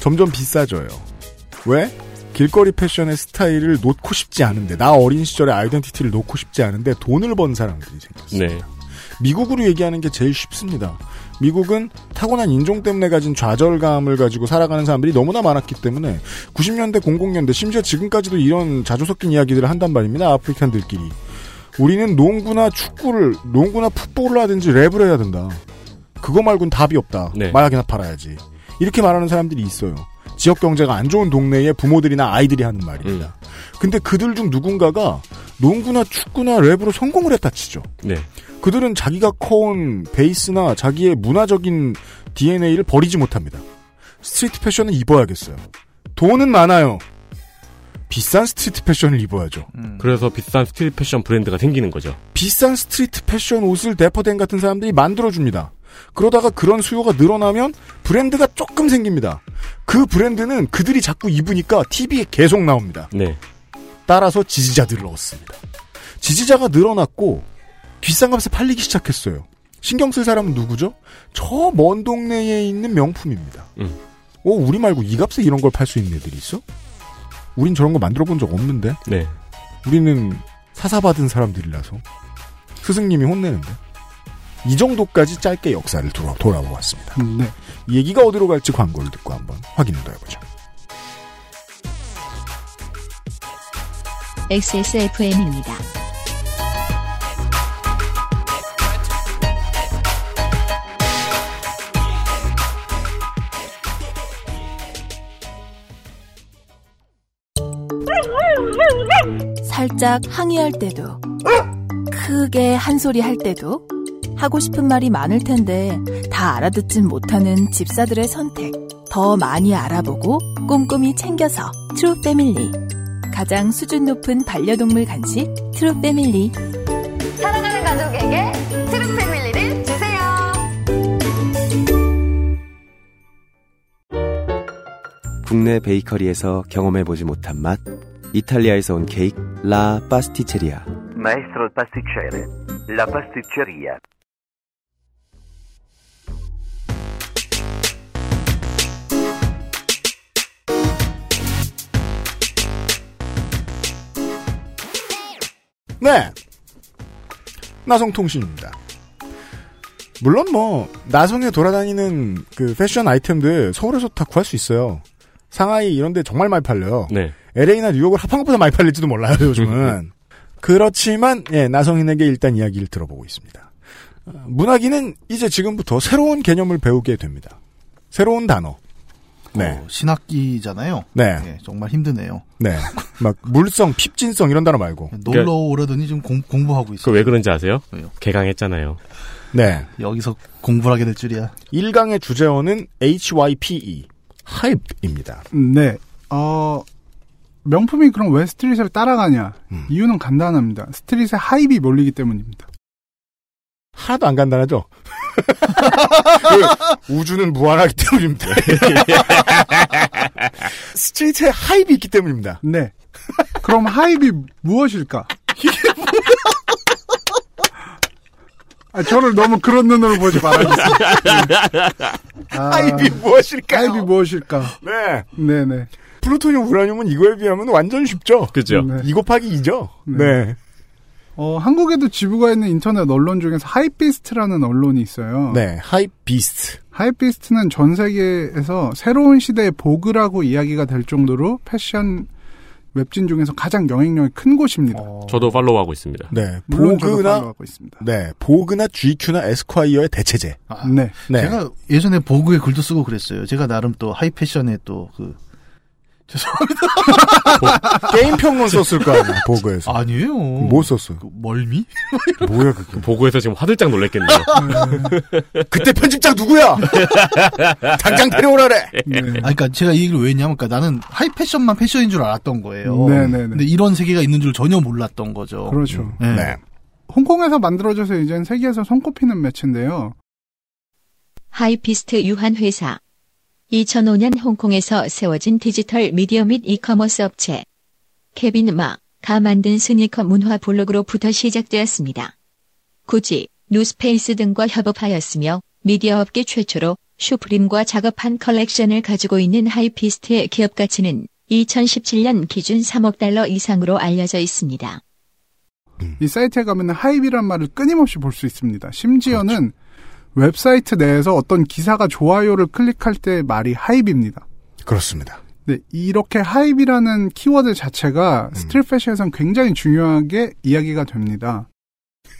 점점 비싸져요. 왜? 길거리 패션의 스타일을 놓고 싶지 않은데 나 어린 시절의 아이덴티티를 놓고 싶지 않은데 돈을 번 사람들이 생겼어요. 네. 미국으로 얘기하는 게 제일 쉽습니다. 미국은 타고난 인종 때문에 가진 좌절감을 가지고 살아가는 사람들이 너무나 많았기 때문에 90년대, 00년대, 심지어 지금까지도 이런 자조 섞인 이야기들을 한단 말입니다. African들끼리. 우리는 농구나 축구를, 농구나 풋볼을 하든지 랩을 해야 된다. 그거 말고는 답이 없다. 네. 마약이나 팔아야지. 이렇게 말하는 사람들이 있어요. 지역 경제가 안 좋은 동네에 부모들이나 아이들이 하는 말입니다. 근데 그들 중 누군가가 농구나 축구나 랩으로 성공을 했다 치죠. 네. 그들은 자기가 커온 베이스나 자기의 문화적인 DNA를 버리지 못합니다. street 패션은 입어야겠어요. 돈은 많아요. 비싼 street 패션을 입어야죠. 그래서 비싼 street 패션 브랜드가 생기는 거죠. 비싼 street 패션 옷을 Dapper Dan 같은 사람들이 만들어줍니다. 그러다가 그런 수요가 늘어나면 브랜드가 조금 생깁니다. 그 브랜드는 그들이 자꾸 입으니까 TV에 계속 나옵니다. 네. 따라서 지지자들을 얻습니다. 지지자가 늘어났고 비싼 값에 팔리기 시작했어요. 신경 쓸 사람은 누구죠? 저 먼 동네에 있는 명품입니다. 음. 어, 우리 말고 이 값에 이런 걸 팔 수 있는 애들이 있어? 우린 저런 거 만들어 본 적 없는데? 네. 우리는 사사받은 사람들이라서. 스승님이 혼내는데. 이 정도까지 짧게 역사를 돌아, 돌아보았습니다. 네. 이 얘기가 어디로 갈지 광고를 듣고 한번 확인을 더 해보죠. XSFM입니다. 살짝 항의할 때도, 크게 한 소리 할 때도, 하고 싶은 말이 많을 텐데 다 알아듣진 못하는 집사들의 선택. 더 많이 알아보고 꼼꼼히 챙겨서 True Family. 가장 수준 높은 반려동물 간식 True Family. 사랑하는 가족에게 True Family를 주세요. 국내 베이커리에서 경험해보지 못한 맛 이탈리아에서 온 케이크 La Pasticceria Maestro pasticcere. La pasticceria. 네. 나성통신입니다. 물론 뭐 나성에 돌아다니는 그 패션 아이템들 서울에서 다 구할 수 있어요. 상하이 이런 데 정말 많이 팔려요. 네. LA나 뉴욕을 합한 것보다 많이 팔릴지도 몰라요, 요즘은. 그렇지만 예, 나성인에게 일단 이야기를 들어보고 있습니다. 어, 문학인은 이제 지금부터 새로운 개념을 배우게 됩니다. 새로운 단어. 네. 어, 신학기잖아요. 네. 예, 정말 힘드네요. 네. 막 물성, 핍진성 이런 단어 말고. 놀러 오려더니 지금 공, 공부하고 있어요. 그 왜 그런지 아세요? 개강했잖아요. 네. 여기서 공부를 하게 될 줄이야. 1강의 주제어는 HYPE. 하입입니다. 네. 어, 명품이 그럼 왜 스트릿을 따라가냐? 음. 이유는 간단합니다. 스트릿에 하입이 몰리기 때문입니다. 하나도 안 간단하죠? 그 우주는 무한하기 때문입니다. 스트리트에 하입이 있기 때문입니다. 네. 그럼 하입이 무엇일까? 아, 저를 너무 그런 눈으로 보지 말아주세요. 아, hype이 무엇일까요? hype이 무엇일까? 네. 네네. 플루토늄, 우라늄은 이거에 비하면 완전 쉽죠? 그죠. 네. 2 곱하기 2죠? 네. 네. 어, 한국에도 지부가 있는 인터넷 언론 중에서 Hypebeast라는 언론이 있어요. 네. Hypebeast. Hypebeast는 전 세계에서 새로운 시대의 Vogue라고 이야기가 될 정도로 패션 웹진 중에서 가장 영향력이 큰 곳입니다. 저도 follow하고 있습니다. 네. Vogue나, follow하고 있습니다. 네. Vogue나 GQ나 Esquire의 대체재. 네. 네. 제가 예전에 Vogue에 글도 쓰고 그랬어요. 제가 나름 또 하이패션에 또 그, 죄송합니다. 게임 평론 썼을 거 아니야, Vogue에서. 아니에요. 뭐 썼어요? 멀미? 뭐야, 그게. Vogue에서 지금 화들짝 놀랬겠네요. 그때 편집장 누구야? 당장 데려오라래! 네. 아, 그러니까 제가 이 얘기를 왜 했냐면, 그러니까 나는 하이 패션만 패션인 줄 알았던 거예요. 네네네. 근데 이런 세계가 있는 줄 전혀 몰랐던 거죠. 그렇죠. 네. 네. 홍콩에서 만들어져서 이젠 세계에서 손꼽히는 매체인데요. Hypebeast 유한회사 2005년 홍콩에서 세워진 디지털 미디어 및 이커머스 업체 Kevin Ma가 만든 스니커 문화 블로그로부터 시작되었습니다. Gucci, North Face 등과 협업하였으며 미디어 업계 최초로 Supreme과 작업한 컬렉션을 가지고 있는 Hypebeast의 기업 가치는 2017년 기준 3억 달러 이상으로 알려져 있습니다. 이 사이트에 가면 hype이란 말을 끊임없이 볼 수 있습니다. 심지어는 웹사이트 내에서 어떤 기사가 좋아요를 클릭할 때 말이 hype입니다. 그렇습니다. 네, 이렇게 hype이라는 키워드 자체가 street 패션에선 굉장히 중요하게 이야기가 됩니다.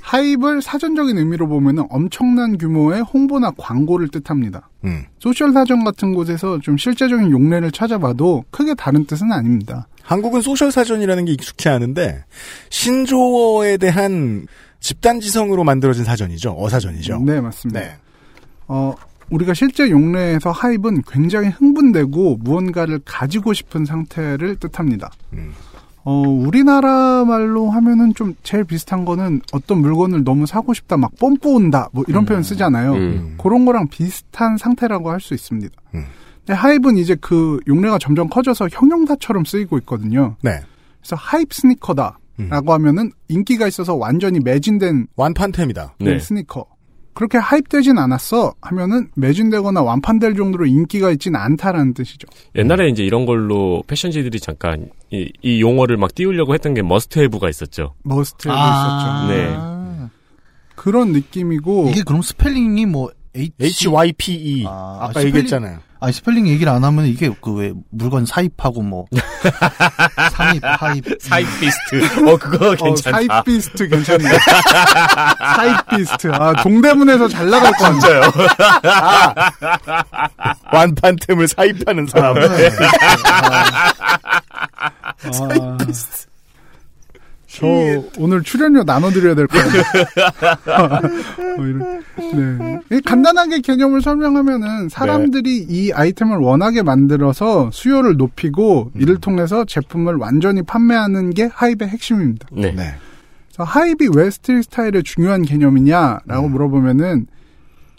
hype을 사전적인 의미로 보면 엄청난 규모의 홍보나 광고를 뜻합니다. 음. social 사전 같은 곳에서 좀 실제적인 용례를 찾아봐도 크게 다른 뜻은 아닙니다. 한국은 social 사전이라는 게 익숙해 하는데, 신조어에 대한 집단지성으로 만들어진 사전이죠. 어사전이죠. 네, 맞습니다. 네. 어, 우리가 실제 용례에서 하입은 굉장히 흥분되고 무언가를 가지고 싶은 상태를 뜻합니다. 음. 어, 우리나라 말로 하면은 좀 제일 비슷한 거는 어떤 물건을 너무 사고 싶다, 막 뽐뿌 온다, 뭐 이런 표현 쓰잖아요. 음. 그런 거랑 비슷한 상태라고 할 수 있습니다. 음. 근데 하입은 이제 그 용례가 점점 커져서 형용사처럼 쓰이고 있거든요. 네. 그래서 hype sneaker다. 라고 하면은 인기가 있어서 완전히 매진된 완판템이다. 네, 네. 스니커. 그렇게 hype되진 않았어 하면은 매진되거나 완판될 정도로 인기가 있진 않다라는 뜻이죠. 옛날에 이제 이런 걸로 패션지들이 잠깐 이, 이 용어를 막 띄우려고 했던 게 must-have가 있었죠. must도 아. 있었죠. 네. 그런 느낌이고 이게 그럼 스펠링이 뭐 H HYPE. 아, 아, 까 스펠링- 얘기했잖아요. 아니 스펠링 얘기를 안 하면 이게 그 왜 물건 사입하고 뭐 사입 hype 사입 beast. 어 그거 어, 괜찮다. 사입 beast 괜찮네. 사입 beast. 아, 동대문에서 잘 나갈 것 같아요. 진짜요. 완판템을 사입하는 사람. 아, 저 오늘 출연료 나눠드려야 될것 같아요. 어, 네. 이 간단하게 개념을 설명하면은 사람들이 이 아이템을 원하게 만들어서 수요를 높이고 이를 통해서 제품을 완전히 판매하는 게 하입의 핵심입니다. 네. 네. 그래서 하입이 왜 스트릿 스타일의 중요한 개념이냐라고 물어보면은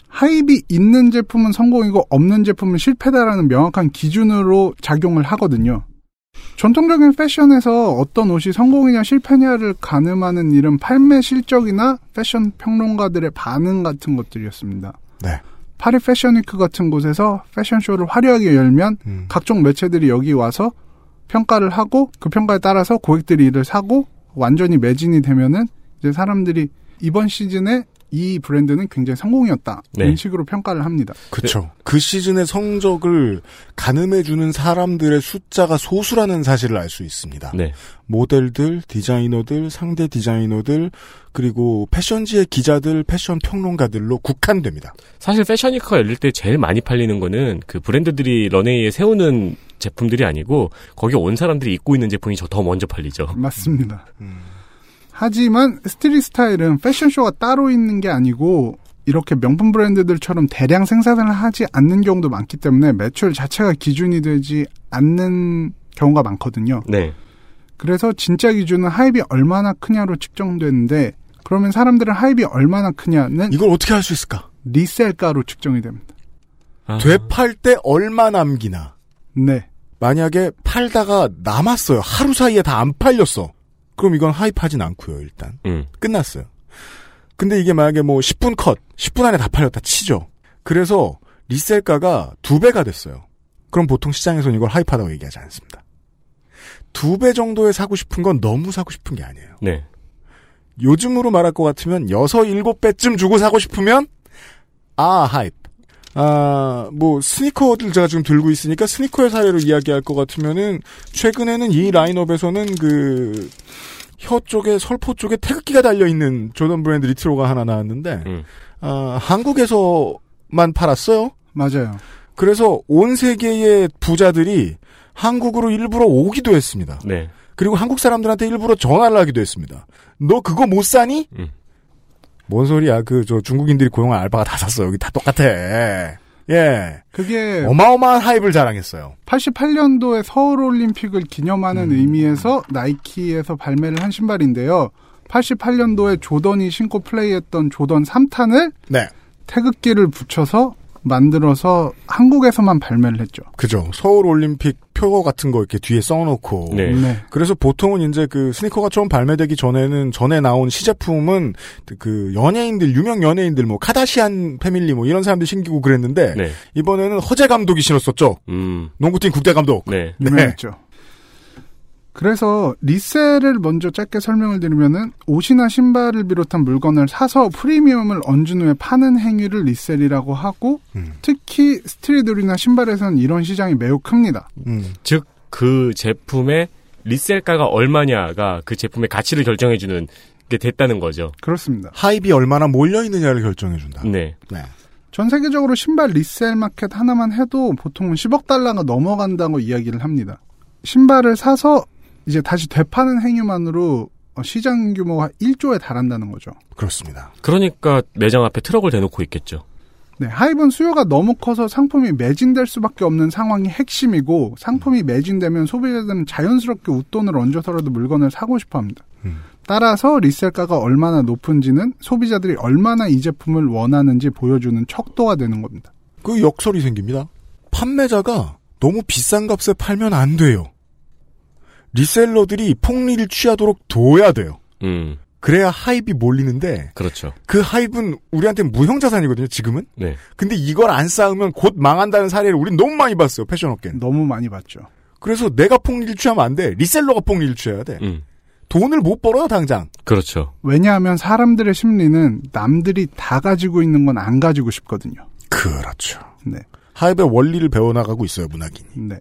하입이 있는 제품은 성공이고 없는 제품은 실패다라는 명확한 기준으로 작용을 하거든요. 전통적인 패션에서 어떤 옷이 성공이냐 실패냐를 가늠하는 일은 판매 실적이나 패션 평론가들의 반응 같은 것들이었습니다. 네. 파리 패션위크 같은 곳에서 패션쇼를 화려하게 열면 음. 각종 매체들이 여기 와서 평가를 하고 그 평가에 따라서 고객들이 이를 사고 완전히 매진이 되면은 이제 사람들이 이번 시즌에 이 브랜드는 굉장히 성공이었다. 네. 이런 식으로 평가를 합니다. 그렇죠. 그 시즌의 성적을 가늠해주는 사람들의 숫자가 소수라는 사실을 알 수 있습니다. 네. 모델들, 디자이너들, 상대 디자이너들, 그리고 패션지의 기자들, 패션 평론가들로 국한됩니다. 사실 패션위크가 열릴 때 제일 많이 팔리는 거는 그 브랜드들이 런웨이에 세우는 제품들이 아니고 거기 온 사람들이 입고 있는 제품이 저더 먼저 팔리죠. 맞습니다. 하지만 스트릿 스타일은 패션쇼가 따로 있는 게 아니고 이렇게 명품 브랜드들처럼 대량 생산을 하지 않는 경우도 많기 때문에 매출 자체가 기준이 되지 않는 경우가 많거든요. 네. 그래서 진짜 기준은 하입이 얼마나 크냐로 측정되는데 그러면 사람들은 하입이 얼마나 크냐는 이걸 어떻게 할 수 있을까? 리셀가로 측정이 됩니다. 되팔 때 얼마 남기나. 네. 만약에 팔다가 남았어요. 하루 사이에 다 안 팔렸어. 그럼 이건 하입하진 않고요, 일단. 음. 끝났어요. 근데 이게 만약에 뭐 10분 컷, 10분 안에 다 팔렸다 치죠. 그래서 리셀가가 두 배가 됐어요. 그럼 보통 시장에서는 이걸 하입하다고 얘기하지 않습니다. 두 배 정도에 사고 싶은 건 너무 사고 싶은 게 아니에요. 네. 요즘으로 말할 것 같으면 여섯 일곱 배쯤 주고 사고 싶으면 아 하입. 아, 뭐, 스니커들 제가 지금 들고 있으니까 스니커의 사례로 이야기할 것 같으면은, 최근에는 이 라인업에서는 그, 혀 쪽에, 설포 쪽에 태극기가 달려있는 조던 브랜드 리트로가 하나 나왔는데, 음. 아, 한국에서만 팔았어요. 맞아요. 그래서 온 세계의 부자들이 한국으로 일부러 오기도 했습니다. 네. 그리고 한국 사람들한테 일부러 전화를 하기도 했습니다. 너 그거 못 사니? 음. 뭔 소리야? 그 저 중국인들이 고용한 알바가 다 샀어. 여기 다 똑같아. 예. 그게 어마어마한 하입을 자랑했어요. 88년도에 서울 올림픽을 기념하는 음. 의미에서 나이키에서 발매를 한 신발인데요. 88년도에 조던이 신고 플레이했던 조던 3탄을 네. 태극기를 붙여서 만들어서 한국에서만 발매를 했죠. 그죠. 서울 올림픽 표 같은 거 이렇게 뒤에 써놓고. 네. 네. 그래서 보통은 이제 그 스니커가 처음 발매되기 전에는 전에 나온 시제품은 그 연예인들 유명 연예인들 뭐 카다시안 패밀리 뭐 이런 사람들 신기고 그랬는데 네. 이번에는 허재 감독이 신었었죠. 음. 농구팀 국대 감독. 네. 유명했죠. 그래서 resell을 먼저 짧게 설명을 드리면은 옷이나 신발을 비롯한 물건을 사서 프리미엄을 얹은 후에 파는 행위를 resell이라고 하고 음. 특히 street이나 신발에서는 이런 시장이 매우 큽니다. 음. 즉 그 제품의 resell가가 얼마냐가 그 제품의 가치를 결정해주는 게 됐다는 거죠. 그렇습니다. hype이 얼마나 몰려 있느냐를 결정해 준다. 네. 네. 전 세계적으로 신발 resell 마켓 하나만 해도 보통 10억 달러가 넘어간다고 이야기를 합니다. 신발을 사서 이제 다시 되파는 행위만으로 어, 시장 규모가 1조에 달한다는 거죠. 그렇습니다. 그러니까 매장 앞에 트럭을 대놓고 있겠죠. 네, 하이브는 수요가 너무 커서 상품이 매진될 수밖에 없는 상황이 핵심이고 상품이 매진되면 소비자들은 자연스럽게 웃돈을 얹어서라도 물건을 사고 싶어합니다. 따라서 리셀가가 얼마나 높은지는 소비자들이 얼마나 이 제품을 원하는지 보여주는 척도가 되는 겁니다. 그 역설이 생깁니다. 판매자가 너무 비싼 값에 팔면 안 돼요. 리셀러들이 폭리를 취하도록 둬야 돼요. 음. 그래야 하입이 몰리는데 그렇죠. 그 하입은 우리한테 무형 자산이거든요. 지금은. 네. 근데 이걸 안 쌓으면 곧 망한다는 사례를 우린 너무 많이 봤어요. 패션 업계는. 너무 많이 봤죠. 그래서 내가 폭리를 취하면 안 돼. 리셀러가 폭리를 취해야 돼. 음. 돈을 못 벌어요 당장. 그렇죠. 왜냐하면 사람들의 심리는 남들이 다 가지고 있는 건 안 가지고 싶거든요. 그렇죠. 네. hype의 원리를 배워나가고 있어요 문학인이. 네.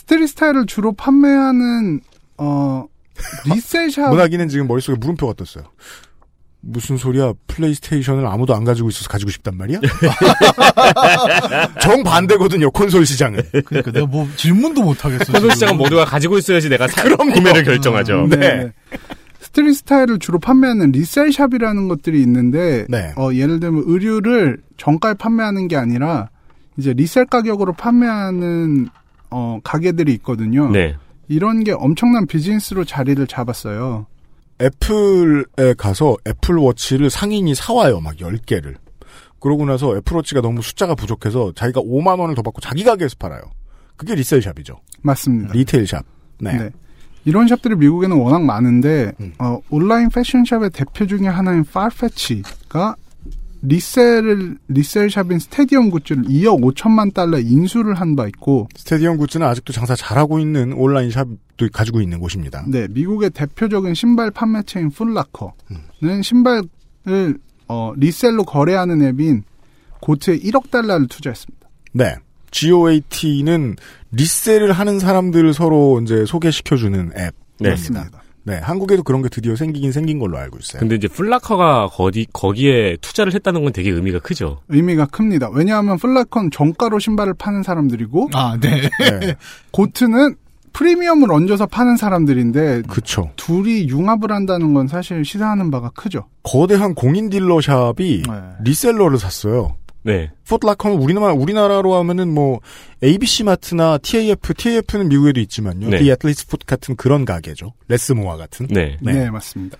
street 스타일을 주로 판매하는 어 resell shop 문학인은 지금 머릿속에 물음표가 떴어요. 무슨 소리야? PlayStation을 아무도 안 가지고 있어서 가지고 싶단 말이야? 정 반대거든요. 콘솔 시장은. 그러니까 내가 뭐 질문도 못 하겠어. 콘솔 시장은 모두가 가지고 있어야지 내가 사, 그럼요. 구매를 결정하죠. 네. 네. street 스타일을 주로 판매하는 resell shop이라는 것들이 있는데 네. 어, 예를 들면 의류를 정가에 판매하는 게 아니라 이제 resell 가격으로 판매하는 어, 가게들이 있거든요. 네. 이런 게 엄청난 비즈니스로 자리를 잡았어요. Apple에 가서 Apple Watch를 상인이 사와요. 막 10개를. 그러고 나서 Apple Watch가 너무 숫자가 부족해서 자기가 5만 원을 더 받고 자기 가게에서 팔아요. 그게 resell shop이죠. 맞습니다. retail shop. 네. 네. 이런 shop들이 미국에는 워낙 많은데 음. 어, 온라인 패션 shop의 대표 중에 하나인 Farfetch가 리셀을 리셀샵인 스테디엄 굿즈를 2억 5천만 달러 인수를 한 바 있고 Stadium Goods는 아직도 장사 잘하고 있는 온라인 샵도 가지고 있는 곳입니다. 네, 미국의 대표적인 신발 판매체인 Foot Locker는 신발을 어, resell로 거래하는 앱인 GOAT에 1억 달러를 투자했습니다. 네. GOAT는 resell을 하는 사람들을 서로 이제 소개시켜주는 앱입니다. 네. 네, 한국에도 그런 게 드디어 생기긴 생긴 걸로 알고 있어요. 근데 이제 플라커가 거기 거기에 투자를 했다는 건 되게 의미가 크죠. 의미가 큽니다. 왜냐하면 Foot Locker는 정가로 신발을 파는 사람들이고 아, 네. GOAT는 프리미엄을 얹어서 파는 사람들인데 그쵸. 둘이 융합을 한다는 건 사실 시사하는 바가 크죠. 거대한 공인 dealer shop이 네. reseller를 샀어요. 네. Foot Locker는 우리나라 우리나라로 하면은 뭐 ABC 마트나 TAF, TAF는 미국에도 있지만요. 네. The Athlete's Foot 같은 그런 가게죠. 레스모아 같은. 네. 네, 맞습니다.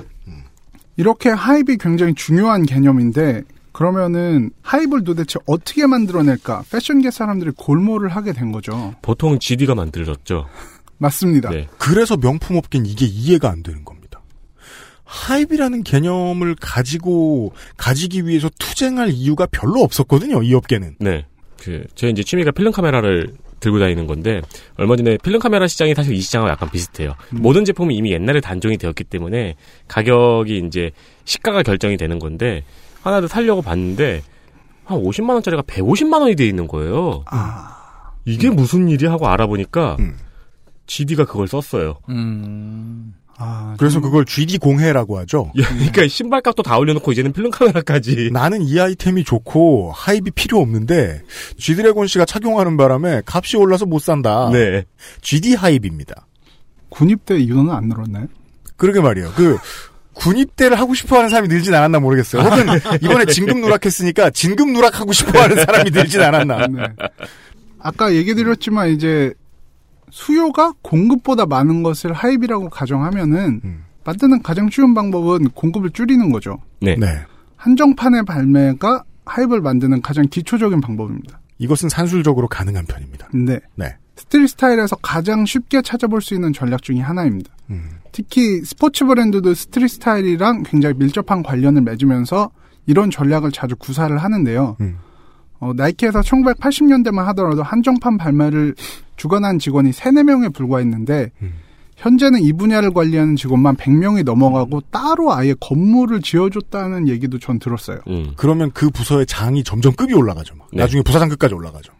이렇게 하입이 굉장히 중요한 개념인데 그러면은 하입을 도대체 어떻게 만들어낼까? 패션계 사람들이 골몰을 하게 된 거죠. 보통 GD가 만들어졌죠. 맞습니다. 네. 그래서 명품 업계는 이게 이해가 안 되는 겁니다. 하입이라는 개념을 가지고 가지기 위해서 투쟁할 이유가 별로 없었거든요. 이 업계는. 네. 그, 제 이제 취미가 필름 카메라를 들고 다니는 건데, 얼마 전에 필름 카메라 시장이 사실 이 시장하고 약간 비슷해요. 모든 제품이 이미 옛날에 단종이 되었기 때문에, 가격이 이제, 시가가 결정이 되는 건데, 하나를 살려고 봤는데, 한 50만 원짜리가 150만 원이 돼 있는 거예요. 이게 무슨 일이 하고 알아보니까, GD가 그걸 썼어요. 음. 아, 그래서 그걸 GD 공해라고 하죠. 그러니까 신발값도 다 올려놓고 이제는 필름 카메라까지. 나는 이 아이템이 좋고 하입이 필요 없는데 G드래곤 씨가 착용하는 바람에 값이 올라서 못 산다. 네. GD 하입입니다. 군입대 이거는 안 늘었나요? 그러게 말이에요. 그 군입대를 하고 싶어하는 사람이 늘진 않았나 모르겠어요. 혹은 이번에 진급 누락했으니까 진급 누락하고 싶어하는 사람이 늘진 않았나. 네. 아까 얘기 드렸지만 이제 수요가 공급보다 많은 것을 하입이라고 가정하면은 만드는 가장 쉬운 방법은 공급을 줄이는 거죠. 네. 한정판의 발매가 hype을 만드는 가장 기초적인 방법입니다. 이것은 산술적으로 가능한 편입니다. 네. 네. street 스타일에서 가장 쉽게 찾아볼 수 있는 전략 중의 하나입니다. 음. 특히 스포츠 브랜드도 street 스타일이랑 굉장히 밀접한 관련을 맺으면서 이런 전략을 자주 구사를 하는데요. 음. 어, 나이키에서 1980년대만 하더라도 한정판 발매를 주관한 직원이 3, 4명에 불과했는데 음. 현재는 이 분야를 관리하는 직원만 100명이 넘어가고 따로 아예 건물을 지어줬다는 얘기도 전 들었어요. 음. 그러면 그 부서의 장이 점점 급이 올라가죠. 막. 네. 나중에 부사장급까지 올라가죠.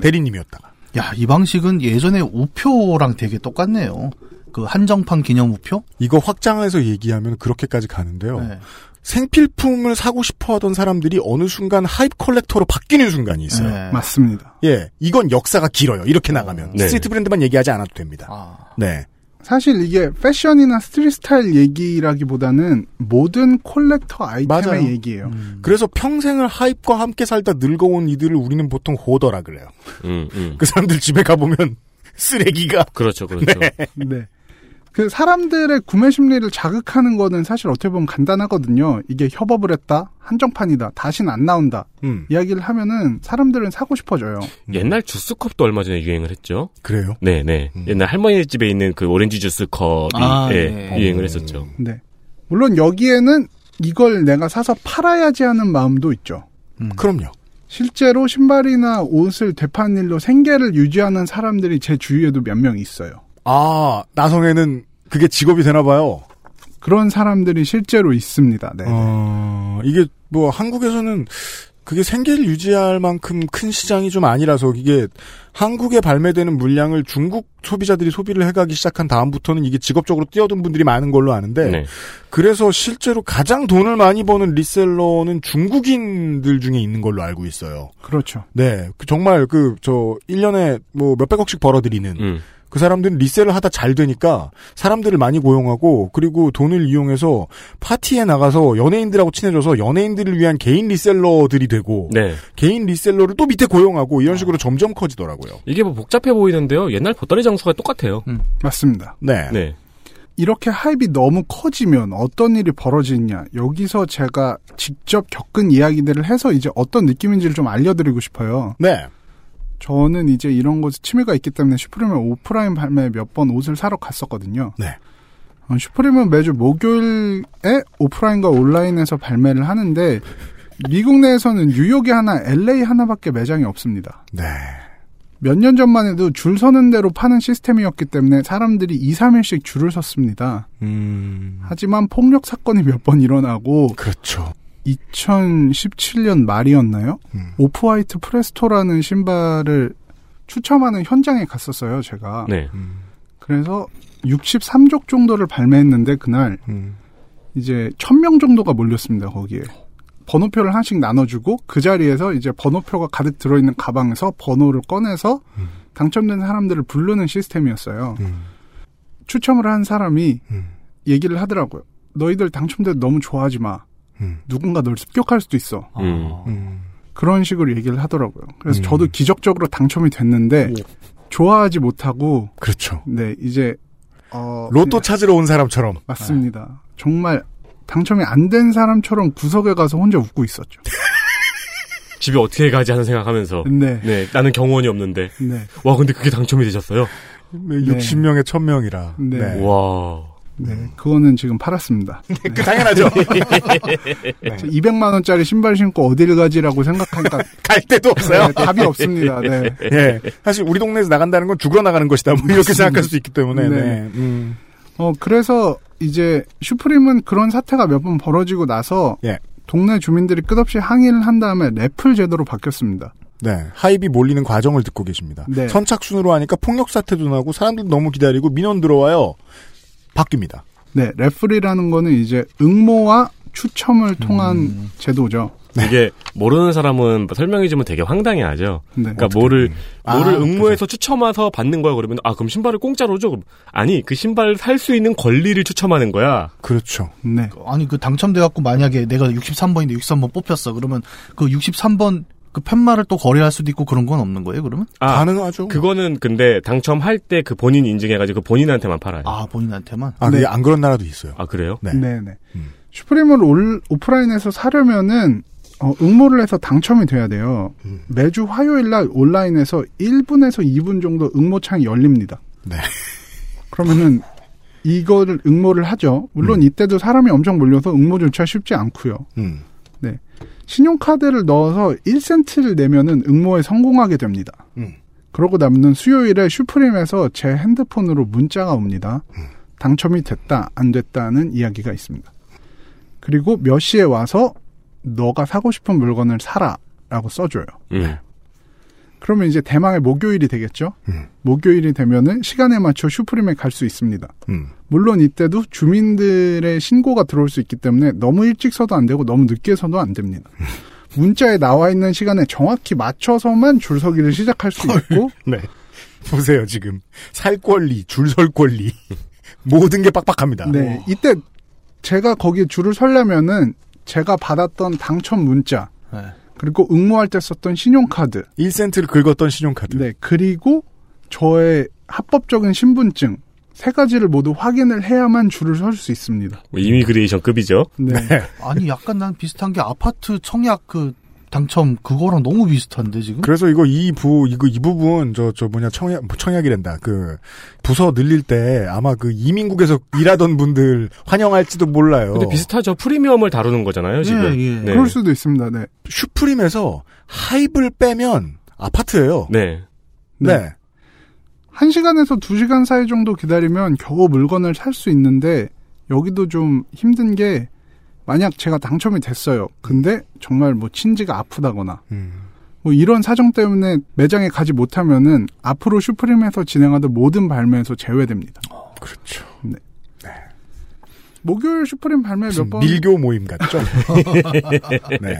대리님이었다가. 야, 이 방식은 예전에 우표랑 되게 똑같네요. 그 한정판 기념 우표? 이거 확장해서 얘기하면 그렇게까지 가는데요. 네. 생필품을 사고 싶어 하던 사람들이 어느 순간 hype collector로 바뀌는 순간이 있어요. 네. 맞습니다. 예, 이건 역사가 길어요. 이렇게 나가면 네. street 브랜드만 얘기하지 않아도 됩니다. 아. 네, 사실 이게 패션이나 street 스타일 얘기라기보다는 모든 collector 아이템의 맞아요. 얘기예요. 그래서 평생을 하입과 함께 살다 늙어온 이들을 우리는 보통 호더라 그래요. 음, 음. 그 사람들 집에 가보면 쓰레기가 그렇죠, 그렇죠. 네. 그 사람들의 구매 심리를 자극하는 거는 사실 어떻게 보면 간단하거든요. 이게 협업을 했다, 한정판이다, 다시는 안 나온다. 음, 이야기를 하면은 사람들은 사고 싶어져요. 옛날 주스컵도 얼마 전에 유행을 했죠. 그래요. 네, 네. 옛날 할머니 집에 있는 그 오렌지 주스 컵이 아, 예, 네. 유행을 했었죠. 네. 물론 여기에는 이걸 내가 사서 팔아야지 하는 마음도 있죠. 그럼요. 실제로 신발이나 옷을 되파는 일로 생계를 유지하는 사람들이 제 주위에도 몇 명 있어요. 아 나성에는 그게 직업이 되나 봐요. 그런 사람들이 실제로 있습니다. 네. 어, 이게 뭐 한국에서는 그게 생계를 유지할 만큼 큰 시장이 좀 아니라서 이게 한국에 발매되는 물량을 중국 소비자들이 소비를 해가기 시작한 다음부터는 이게 직업적으로 뛰어든 분들이 많은 걸로 아는데 네. 그래서 실제로 가장 돈을 많이 버는 리셀러는 중국인들 중에 있는 걸로 알고 있어요. 그렇죠. 네. 그 정말 그, 저, 1년에 뭐 몇백억씩 벌어들이는 음. 그 사람들은 리셀을 하다 잘 되니까 사람들을 많이 고용하고 그리고 돈을 이용해서 파티에 나가서 연예인들하고 친해져서 연예인들을 위한 개인 리셀러들이 되고 네. 개인 리셀러를 또 밑에 고용하고 이런 식으로 점점 커지더라고요. 이게 뭐 복잡해 보이는데요. 옛날 보따리 장수가 똑같아요. 맞습니다. 네. 네. 이렇게 하입이 너무 커지면 어떤 일이 벌어지냐. 여기서 제가 직접 겪은 이야기들을 해서 이제 어떤 느낌인지를 좀 알려드리고 싶어요. 네. 저는 이제 이런 것에 취미가 있기 때문에 슈프림의 오프라인 발매에 몇번 옷을 사러 갔었거든요. 네. 어, 슈프림은 매주 목요일에 오프라인과 온라인에서 발매를 하는데 미국 내에서는 뉴욕에 하나, LA 하나밖에 매장이 없습니다. 네. 몇 년 전만 해도 줄 서는 대로 파는 시스템이었기 때문에 사람들이 2, 3일씩 줄을 섰습니다. 음. 하지만 폭력 사건이 몇 번 일어나고 그렇죠. 2017년 말이었나요? 음. 오프화이트 프레스토라는 신발을 추첨하는 현장에 갔었어요, 제가. 네. 그래서 63족 정도를 발매했는데 그날 음. 이제 1000명 정도가 몰렸습니다, 거기에. 번호표를 하나씩 나눠주고 그 자리에서 이제 번호표가 가득 들어있는 가방에서 번호를 꺼내서 당첨된 사람들을 부르는 시스템이었어요. 추첨을 한 사람이 얘기를 하더라고요. 너희들 당첨돼도 너무 좋아하지 마. 누군가 널 습격할 수도 있어. 음. 그런 식으로 얘기를 하더라고요. 그래서 음. 저도 기적적으로 당첨이 됐는데 좋아하지 못하고 그렇죠. 네 이제 어, 로또 찾으러 온 사람처럼. 맞습니다. 정말 당첨이 안 된 사람처럼 구석에 가서 혼자 웃고 있었죠. 집에 어떻게 가지 하는 생각하면서. 네. 나는 경원이 없는데. 네. 와, 근데 그게 당첨이 되셨어요? 60명에 1000명이라. 네. 와. 네, 그거는 지금 팔았습니다. 그 당연하죠. 네. 200만 원짜리 신발 신고 어디를 가지라고 생각하니까 갈 데도 없어요. 네, 답이 없습니다. 네. 예. 사실 우리 동네에서 나간다는 건 죽으러 나가는 것이다. 뭐 이렇게 생각할 수도 있기 때문에. 네. 네. 음. 어 그래서 이제 슈프림은 그런 사태가 몇 번 벌어지고 나서 예. 동네 주민들이 끝없이 항의를 한 다음에 래플 제도로 바뀌었습니다. 네. 하입이 몰리는 과정을 듣고 계십니다. 네. 선착순으로 하니까 폭력 사태도 나고 사람들도 너무 기다리고 민원 들어와요. 바뀝니다. 네, 래플이라는 거는 이제 응모와 추첨을 통한 음. 제도죠. 이게 모르는 사람은 설명해주면 되게 황당해하죠. 네. 그러니까 뭐를 아, 뭐를 응모해서 추첨해서 받는 거야 그러면 아 그럼 신발을 공짜로 줘? 그럼 아니 그 신발 살 수 있는 권리를 추첨하는 거야. 그렇죠. 네. 아니 그 당첨돼 갖고 만약에 내가 63번인데 63번 뽑혔어 그러면 그 63번 그 팻말을 또 거래할 수도 있고 그런 건 없는 거예요 그러면? 아, 가능하죠. 그거는 근데 당첨할 때 그 본인 인증해가지고 그 본인한테만 팔아요. 아 본인한테만? 아, 네. 그게 안 그런 나라도 있어요. 아 그래요? 네. 네, 네. 슈프림을 올, 오프라인에서 사려면은 어, 응모를 해서 당첨이 돼야 돼요. 음. 매주 화요일 날 온라인에서 1분에서 2분 정도 응모창이 열립니다. 네. 그러면은 이거를 응모를 하죠. 물론 이때도 사람이 엄청 몰려서 응모조차 쉽지 않고요. 음. 네. 신용카드를 넣어서 1센트를 내면은 응모에 성공하게 됩니다. 음. 그러고 나면은 수요일에 슈프림에서 제 핸드폰으로 문자가 옵니다. 당첨이 됐다, 안 됐다는 이야기가 있습니다. 그리고 몇 시에 와서 너가 사고 싶은 물건을 사라 라고 써줘요. 음. 그러면 이제 대망의 목요일이 되겠죠? 목요일이 되면은 시간에 맞춰 슈프림에 갈 수 있습니다. 음. 물론 이때도 주민들의 신고가 들어올 수 있기 때문에 너무 일찍 서도 안 되고 너무 늦게 서도 안 됩니다. 문자에 나와 있는 시간에 정확히 맞춰서만 줄 서기를 시작할 수 있고 네. 보세요, 지금. 살 권리, 줄 설 권리. 모든 게 빡빡합니다. 네, 이때 제가 거기에 줄을 서려면은 제가 받았던 당첨 문자 네. 그리고 응모할 때 썼던 신용카드 1센트를 긁었던 신용카드. 네, 그리고 저의 합법적인 신분증 세 가지를 모두 확인을 해야만 줄을 설 수 있습니다. 뭐 이미그레이션급이죠. 네. 아니 약간 난 비슷한 게 아파트 청약 그 당첨 그거랑 너무 비슷한데 지금? 그래서 이거 이 부, 이거 이 부분, 저, 저 뭐냐, 청약, 뭐 청약이란다. 그, 부서 늘릴 때 아마 그 이민국에서 일하던 분들 환영할지도 몰라요. 근데 비슷하죠. 프리미엄을 다루는 거잖아요 지금. 네. 그럴 수도 있습니다. 네. 슈프림에서 하입을 빼면 아파트예요 네. 네. 한 시간에서 두 시간 사이 정도 기다리면 겨우 물건을 살 수 있는데 여기도 좀 힘든 게 만약 제가 당첨이 됐어요. 근데 정말 뭐 친지가 아프다거나 음. 뭐 이런 사정 때문에 매장에 가지 못하면은 앞으로 슈프림에서 진행하던 모든 발매에서 제외됩니다. 그렇죠. 네. 목요일 슈프림 발매 몇 번? 밀교 모임 같죠? 네.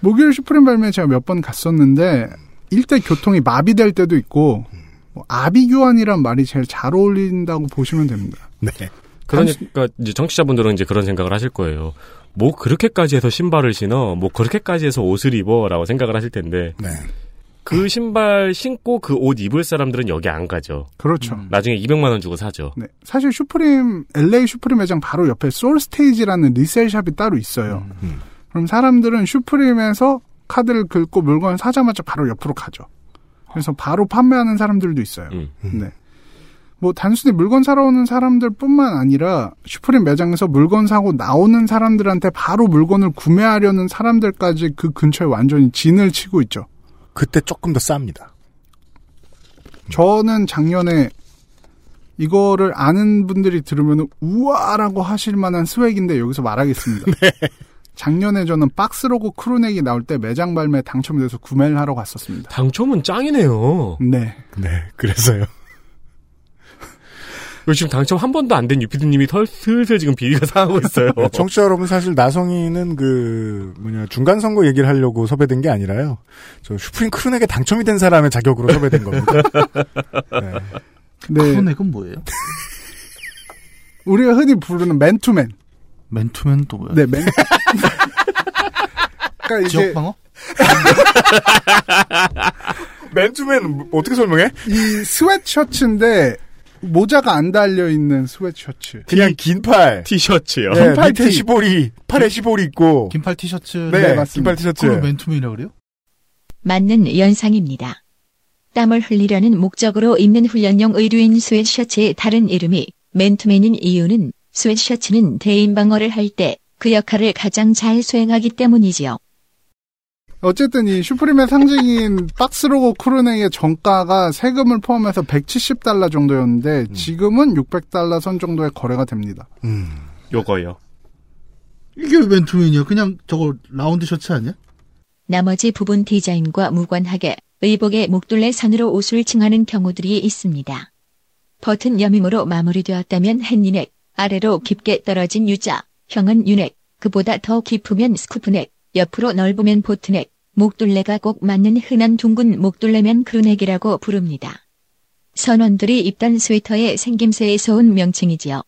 목요일 슈프림 발매 제가 몇 번 갔었는데 일대 교통이 마비될 때도 있고 뭐 아비규환이란 말이 제일 잘 어울린다고 보시면 됩니다. 네. 그러니까 이제 청취자분들은 이제 그런 생각을 하실 거예요. 뭐 그렇게까지 해서 신발을 신어, 뭐 그렇게까지 해서 옷을 입어라고 생각을 하실 텐데 네. 그 신발 신고 그 옷 입을 사람들은 여기 안 가죠. 그렇죠. 나중에 200만 원 주고 사죠. 네. 사실 Supreme LA Supreme 매장 바로 옆에 Solestage라는 resell shop이 따로 있어요. 그럼 사람들은 Supreme에서 카드를 긁고 물건을 사자마자 바로 옆으로 가죠. 그래서 바로 판매하는 사람들도 있어요. 음. 네. 뭐 단순히 물건 사러 오는 사람들뿐만 아니라 슈프림 매장에서 물건 사고 나오는 사람들한테 바로 물건을 구매하려는 사람들까지 그 근처에 완전히 진을 치고 있죠. 그때 조금 더 쌉니다. 저는 작년에 이거를 아는 분들이 들으면 우와라고 하실 만한 스웩인데 여기서 말하겠습니다. 작년에 저는 박스로고 크루넥이 나올 때 매장 발매 당첨이 돼서 구매를 하러 갔었습니다. 당첨은 짱이네요. 네. 네, 그래서요. 이거 지금 당첨 한 번도 안 된 유피디님이 털- 슬슬 지금 비위가 상하고 있어요. 네, 청취자 여러분 사실 나성이는 그 뭐냐 중간 선거 얘기를 하려고 섭외된 게 아니라요. 저 슈프림 크루넥에 당첨이 된 사람의 자격으로 섭외된 겁니다. 네. 네. 크루넥은 뭐예요? 우리가 흔히 부르는 맨투맨. 맨투맨 또 뭐야? 네, 맨. 그러니까 이제 지역방어? 맨투맨 어떻게 설명해? 이 스웨트셔츠인데 모자가 안 달려 있는 스웨트셔츠. 그냥 긴팔 티셔츠요. 네, 긴팔 밑에 티. 시보리, 팔에 시보리 있고. 긴팔 티셔츠. 네, 맞습니다. 긴팔 티셔츠. 그걸 맨투맨이라고 그래요? 맞는 연상입니다. 땀을 흘리려는 목적으로 입는 훈련용 의류인 스웨트셔츠의 다른 이름이 맨투맨인 이유는 스웨트셔츠는 대인 방어를 할 때 그 역할을 가장 잘 수행하기 때문이지요. 어쨌든 이 Supreme의 상징인 box logo crew neck의 정가가 세금을 포함해서 170달러 정도였는데 지금은 600달러 선 정도의 거래가 됩니다. 음. 요거요. 이게 왜 맨투맨이야? 그냥 저거 라운드 셔츠 아니야? 나머지 부분 디자인과 무관하게 의복의 목둘레 선으로 옷을 칭하는 경우들이 있습니다. 버튼 여밈으로 마무리되었다면 Henley neck, 아래로 깊게 떨어진 U자, 형은 U neck, 그보다 더 깊으면 scoop neck, 옆으로 넓으면 boat neck, 목둘레가 꼭 맞는 흔한 둥근 목둘레면 crew neck이라고 부릅니다. 선원들이 입던 스웨터의 생김새에서 온 명칭이지요.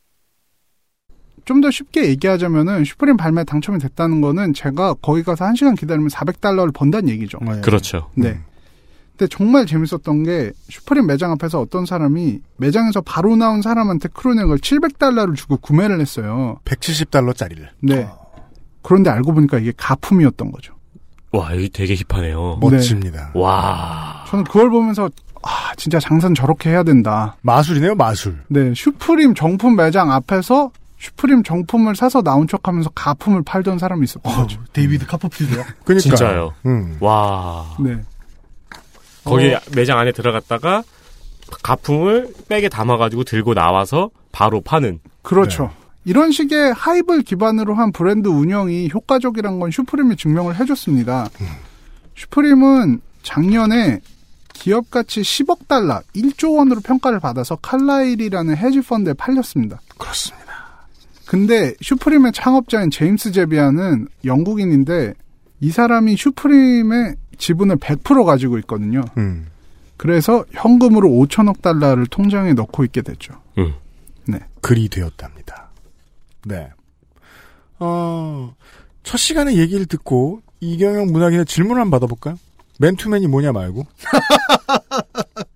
좀 더 쉽게 얘기하자면은 슈프림 발매 당첨이 됐다는 거는 제가 거기 가서 1시간 기다리면 400달러를 번다는 얘기죠. 그렇죠. 네. 근데 정말 재밌었던 게 슈프림 매장 앞에서 어떤 사람이 매장에서 바로 나온 사람한테 크루넥을 700달러를 주고 구매를 했어요. 170달러짜리를. 네. 그런데 알고 보니까 이게 가품이었던 거죠. 와, 이거 되게 힙하네요. 멋집니다. 와. 저는 그걸 보면서 아 진짜 장사는 저렇게 해야 된다. 마술이네요, 마술. 네, Supreme 정품 매장 앞에서 Supreme 정품을 사서 나온 척 하면서 가품을 팔던 사람이 있었던 거죠. 데이비드 카퍼필드요? 그러니까. 진짜요. 음. 와. 네. 거기 어. 매장 안에 들어갔다가 가품을 백에 담아가지고 들고 나와서 바로 파는. 그렇죠. 네. 이런 식의 hype을 기반으로 한 브랜드 운영이 효과적이란 건 Supreme이 증명을 해줬습니다. 음. 슈프림은 작년에 기업 가치 10억 달러, 1조 원으로 평가를 받아서 칼라일이라는 헤지펀드에 팔렸습니다. 그렇습니다. 근데 슈프림의 창업자인 제임스 제비아는 영국인인데 이 사람이 슈프림의 지분을 100% 가지고 있거든요. 음. 그래서 현금으로 5천억 달러를 통장에 넣고 있게 됐죠. 음. 네. 글이 되었답니다. 네. 어, 첫 시간에 얘기를 듣고 이경영 문학인의 질문을 한번 받아볼까요? 맨투맨이 뭐냐 말고.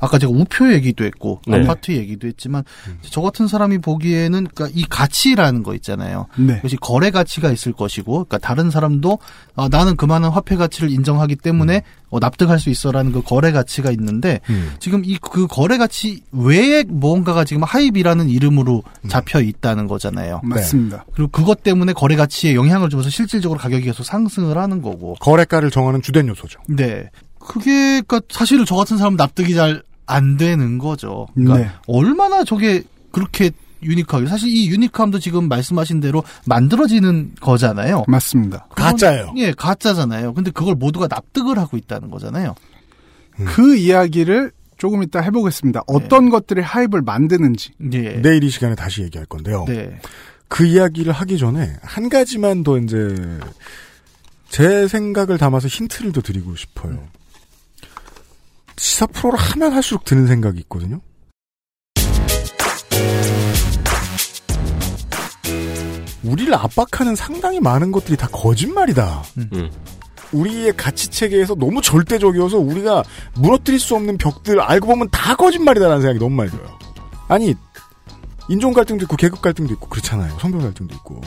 아까 제가 우표 얘기도 했고 네. 아파트 얘기도 했지만 저 같은 사람이 보기에는 그러니까 이 가치라는 거 있잖아요. 네. 그것이 거래 가치가 있을 것이고, 그러니까 다른 사람도 아, 나는 그만한 화폐 가치를 인정하기 때문에 어, 납득할 수 있어라는 그 거래 가치가 있는데 음. 지금 이 그 거래 가치 외에 무언가가 지금 하입이라는 이름으로 잡혀 있다는 거잖아요. 맞습니다. 그리고 그것 때문에 거래 가치에 영향을 주면서 실질적으로 가격이 계속 상승을 하는 거고. 거래가를 정하는 주된 요소죠. 네. 그게 그러니까 사실은 저 같은 사람 납득이 잘 안 되는 거죠. 그러니까 네. 얼마나 저게 그렇게 유니크하게 사실 이 유니크함도 지금 말씀하신 대로 만들어지는 거잖아요. 맞습니다. 그건- 가짜예요. 예, 가짜잖아요. 근데 그걸 모두가 납득을 하고 있다는 거잖아요. 그 이야기를 조금 이따 해보겠습니다. 어떤 것들이 하입을 만드는지. 예. 내일 이 시간에 다시 얘기할 건데요. 네. 그 이야기를 하기 전에 한 가지만 더 이제 제 생각을 담아서 힌트를 더 드리고 싶어요. 시사 프로를 하면 할수록 드는 생각이 있거든요. 우리를 압박하는 상당히 많은 것들이 다 거짓말이다. 음. 우리의 가치 체계에서 너무 절대적이어서 우리가 무너뜨릴 수 없는 벽들 알고 보면 다 거짓말이다라는 생각이 너무 많이 들어요. 아니 인종 갈등도 있고 계급 갈등도 있고 그렇잖아요. 성별 갈등도 있고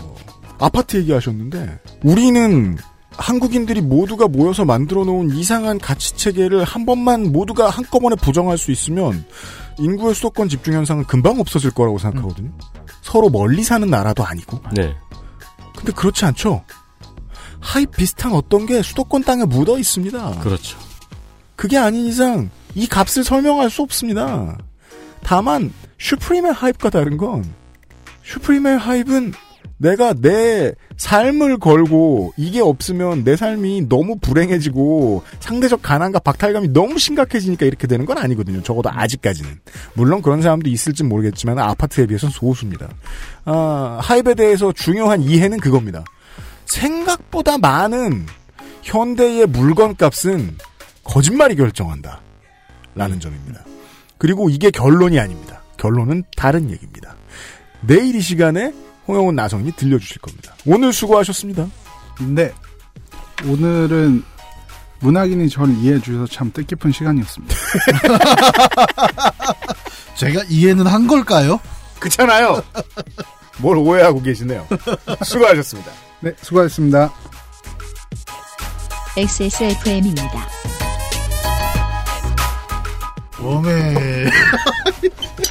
아파트 얘기하셨는데 우리는 한국인들이 모두가 모여서 만들어 놓은 이상한 가치 체계를 한 번만 모두가 한꺼번에 부정할 수 있으면 인구의 수도권 집중 현상은 금방 없어질 거라고 생각하거든요. 서로 멀리 사는 나라도 아니고. 네. 근데 그렇지 않죠. 하입 비슷한 어떤 게 수도권 땅에 묻어 있습니다. 그렇죠. 그게 아닌 이상 이 값을 설명할 수 없습니다. 다만 슈프림의 하입과 다른 건 슈프림의 하입은 내가 내 삶을 걸고 이게 없으면 내 삶이 너무 불행해지고 상대적 가난과 박탈감이 너무 심각해지니까 이렇게 되는 건 아니거든요. 적어도 아직까지는. 물론 그런 사람도 있을지 모르겠지만 아파트에 비해서는 소수입니다. 아, 하입에 대해서 중요한 이해는 그겁니다. 생각보다 많은 현대의 물건 값은 거짓말이 결정한다. 라는 점입니다. 그리고 이게 결론이 아닙니다. 결론은 다른 얘기입니다. 내일 이 시간에 홍영훈 나성이 들려주실 겁니다. 오늘 수고하셨습니다. 네. 오늘은 문학인이 저를 이해해 주셔서 참 뜻깊은 시간이었습니다. 제가 이해는 한 걸까요? 그렇잖아요. 뭘 오해하고 계시네요. 수고하셨습니다. 네, 수고하셨습니다. XSFM입니다. 웜에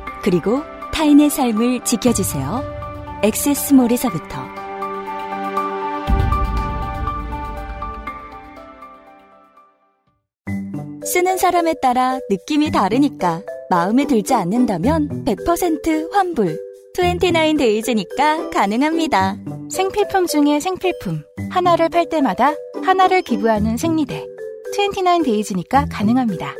그리고 타인의 삶을 지켜주세요. 엑세스몰에서부터 쓰는 사람에 따라 느낌이 다르니까 마음에 들지 않는다면 100% 환불. 29데이즈니까 가능합니다. 생필품 중에 생필품. 하나를 팔 때마다 하나를 기부하는 생리대. 29Days니까 가능합니다.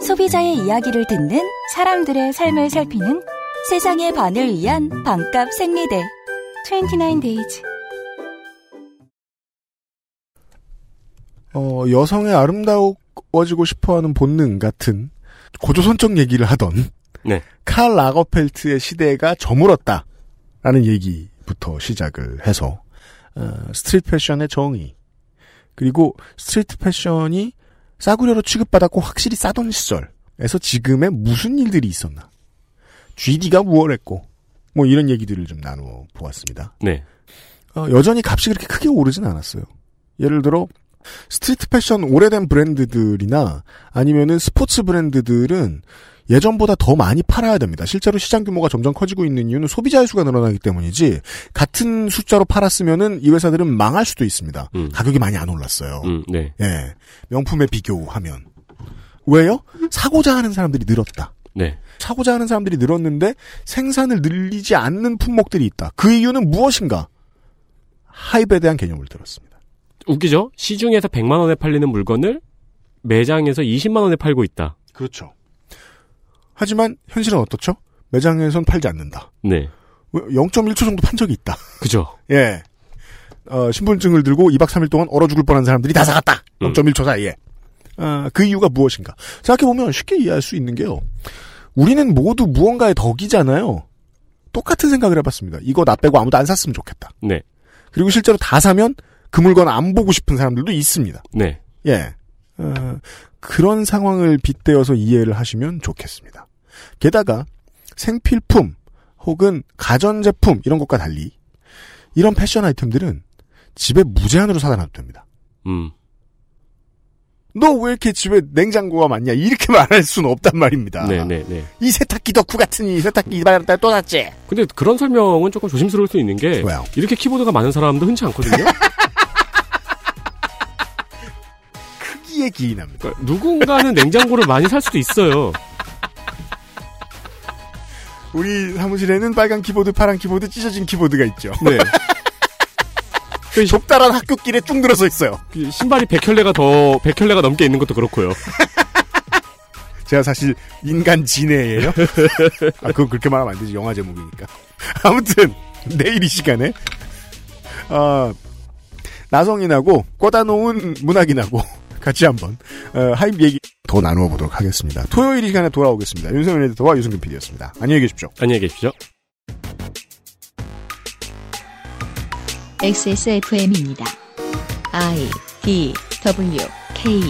소비자의 이야기를 듣는 사람들의 삶을 살피는 세상의 반을 위한 반값 생리대. 29Days. 어, 여성의 아름다워지고 싶어하는 본능 같은 고조선적 얘기를 하던 네. 칼 라거펠트의 시대가 저물었다 라는 얘기부터 시작을 해서 어, street 패션의 정의 그리고 street 패션이 싸구려로 취급받았고 확실히 싸던 시절에서 지금의 무슨 일들이 있었나 GD가 무엇했고 뭐 이런 얘기들을 좀 나누어 보았습니다. 네. 어, 여전히 값이 그렇게 크게 오르진 않았어요. 예를 들어 street 패션 오래된 브랜드들이나 아니면은 스포츠 브랜드들은 예전보다 더 많이 팔아야 됩니다. 실제로 시장 규모가 점점 커지고 있는 이유는 소비자의 수가 늘어나기 때문이지 같은 숫자로 팔았으면은 이 회사들은 망할 수도 있습니다. 음. 가격이 많이 안 올랐어요. 음, 네. 예. 명품에 비교하면. 왜요? 사고자 하는 사람들이 늘었다. 네. 사고자 하는 사람들이 늘었는데 생산을 늘리지 않는 품목들이 있다. 그 이유는 무엇인가? 하입에 대한 개념을 들었습니다. 웃기죠? 시중에서 100만 원에 팔리는 물건을 매장에서 20만 원에 팔고 있다. 그렇죠. 하지만 현실은 어떻죠? 매장에선 팔지 않는다. 네. 0.1초 정도 판 적이 있다. 그죠. 예. 어, 신분증을 들고 2박 3일 동안 얼어 죽을 뻔한 사람들이 다 사갔다. 0.1초 사이에. 아, 그 이유가 무엇인가? 생각해보면 쉽게 이해할 수 있는 게요. 우리는 모두 무언가의 덕이잖아요. 똑같은 생각을 해봤습니다. 이거 나 빼고 아무도 안 샀으면 좋겠다. 네. 그리고 실제로 다 사면 그 물건 안 보고 싶은 사람들도 있습니다. 네. 예. 어, 그런 상황을 빗대어서 이해를 하시면 좋겠습니다. 게다가 생필품 혹은 가전제품 이런 것과 달리 이런 패션 아이템들은 집에 무제한으로 사다 놔도 됩니다. 음. 너 왜 이렇게 집에 냉장고가 많냐 이렇게 말할 수는 없단 말입니다. 네네네. 이 세탁기 덕후 같은 이 세탁기 이발했다 또 샀지. 근데 그런 설명은 조금 조심스러울 수 있는 게 왜요? 이렇게 키보드가 많은 사람도 흔치 않거든요. 크기에 기인합니다. 그러니까 누군가는 냉장고를 많이 살 수도 있어요. 우리 사무실에는 빨간 키보드, 파란 키보드, 찢어진 키보드가 있죠. 네. 좁다란 학교 길에 쭉 늘어서 있어요. 그 신발이 100켤레가 더 100켤레가 넘게 있는 것도 그렇고요. 제가 사실 인간 진해예요. 아, 그거 그렇게 말하면 안 되지. 영화 제목이니까. 아무튼 내일 이 시간에 어, 나성인하고 꽂아 놓은 문학인하고 같이 한번 어, 하입 얘기 더 나누어 보도록 하겠습니다. 토요일 이 시간에 돌아오겠습니다. 윤세민 에디터와 유승균 PD였습니다. 안녕히 계십시오. 안녕히 계십시오. XSFM입니다. I D W K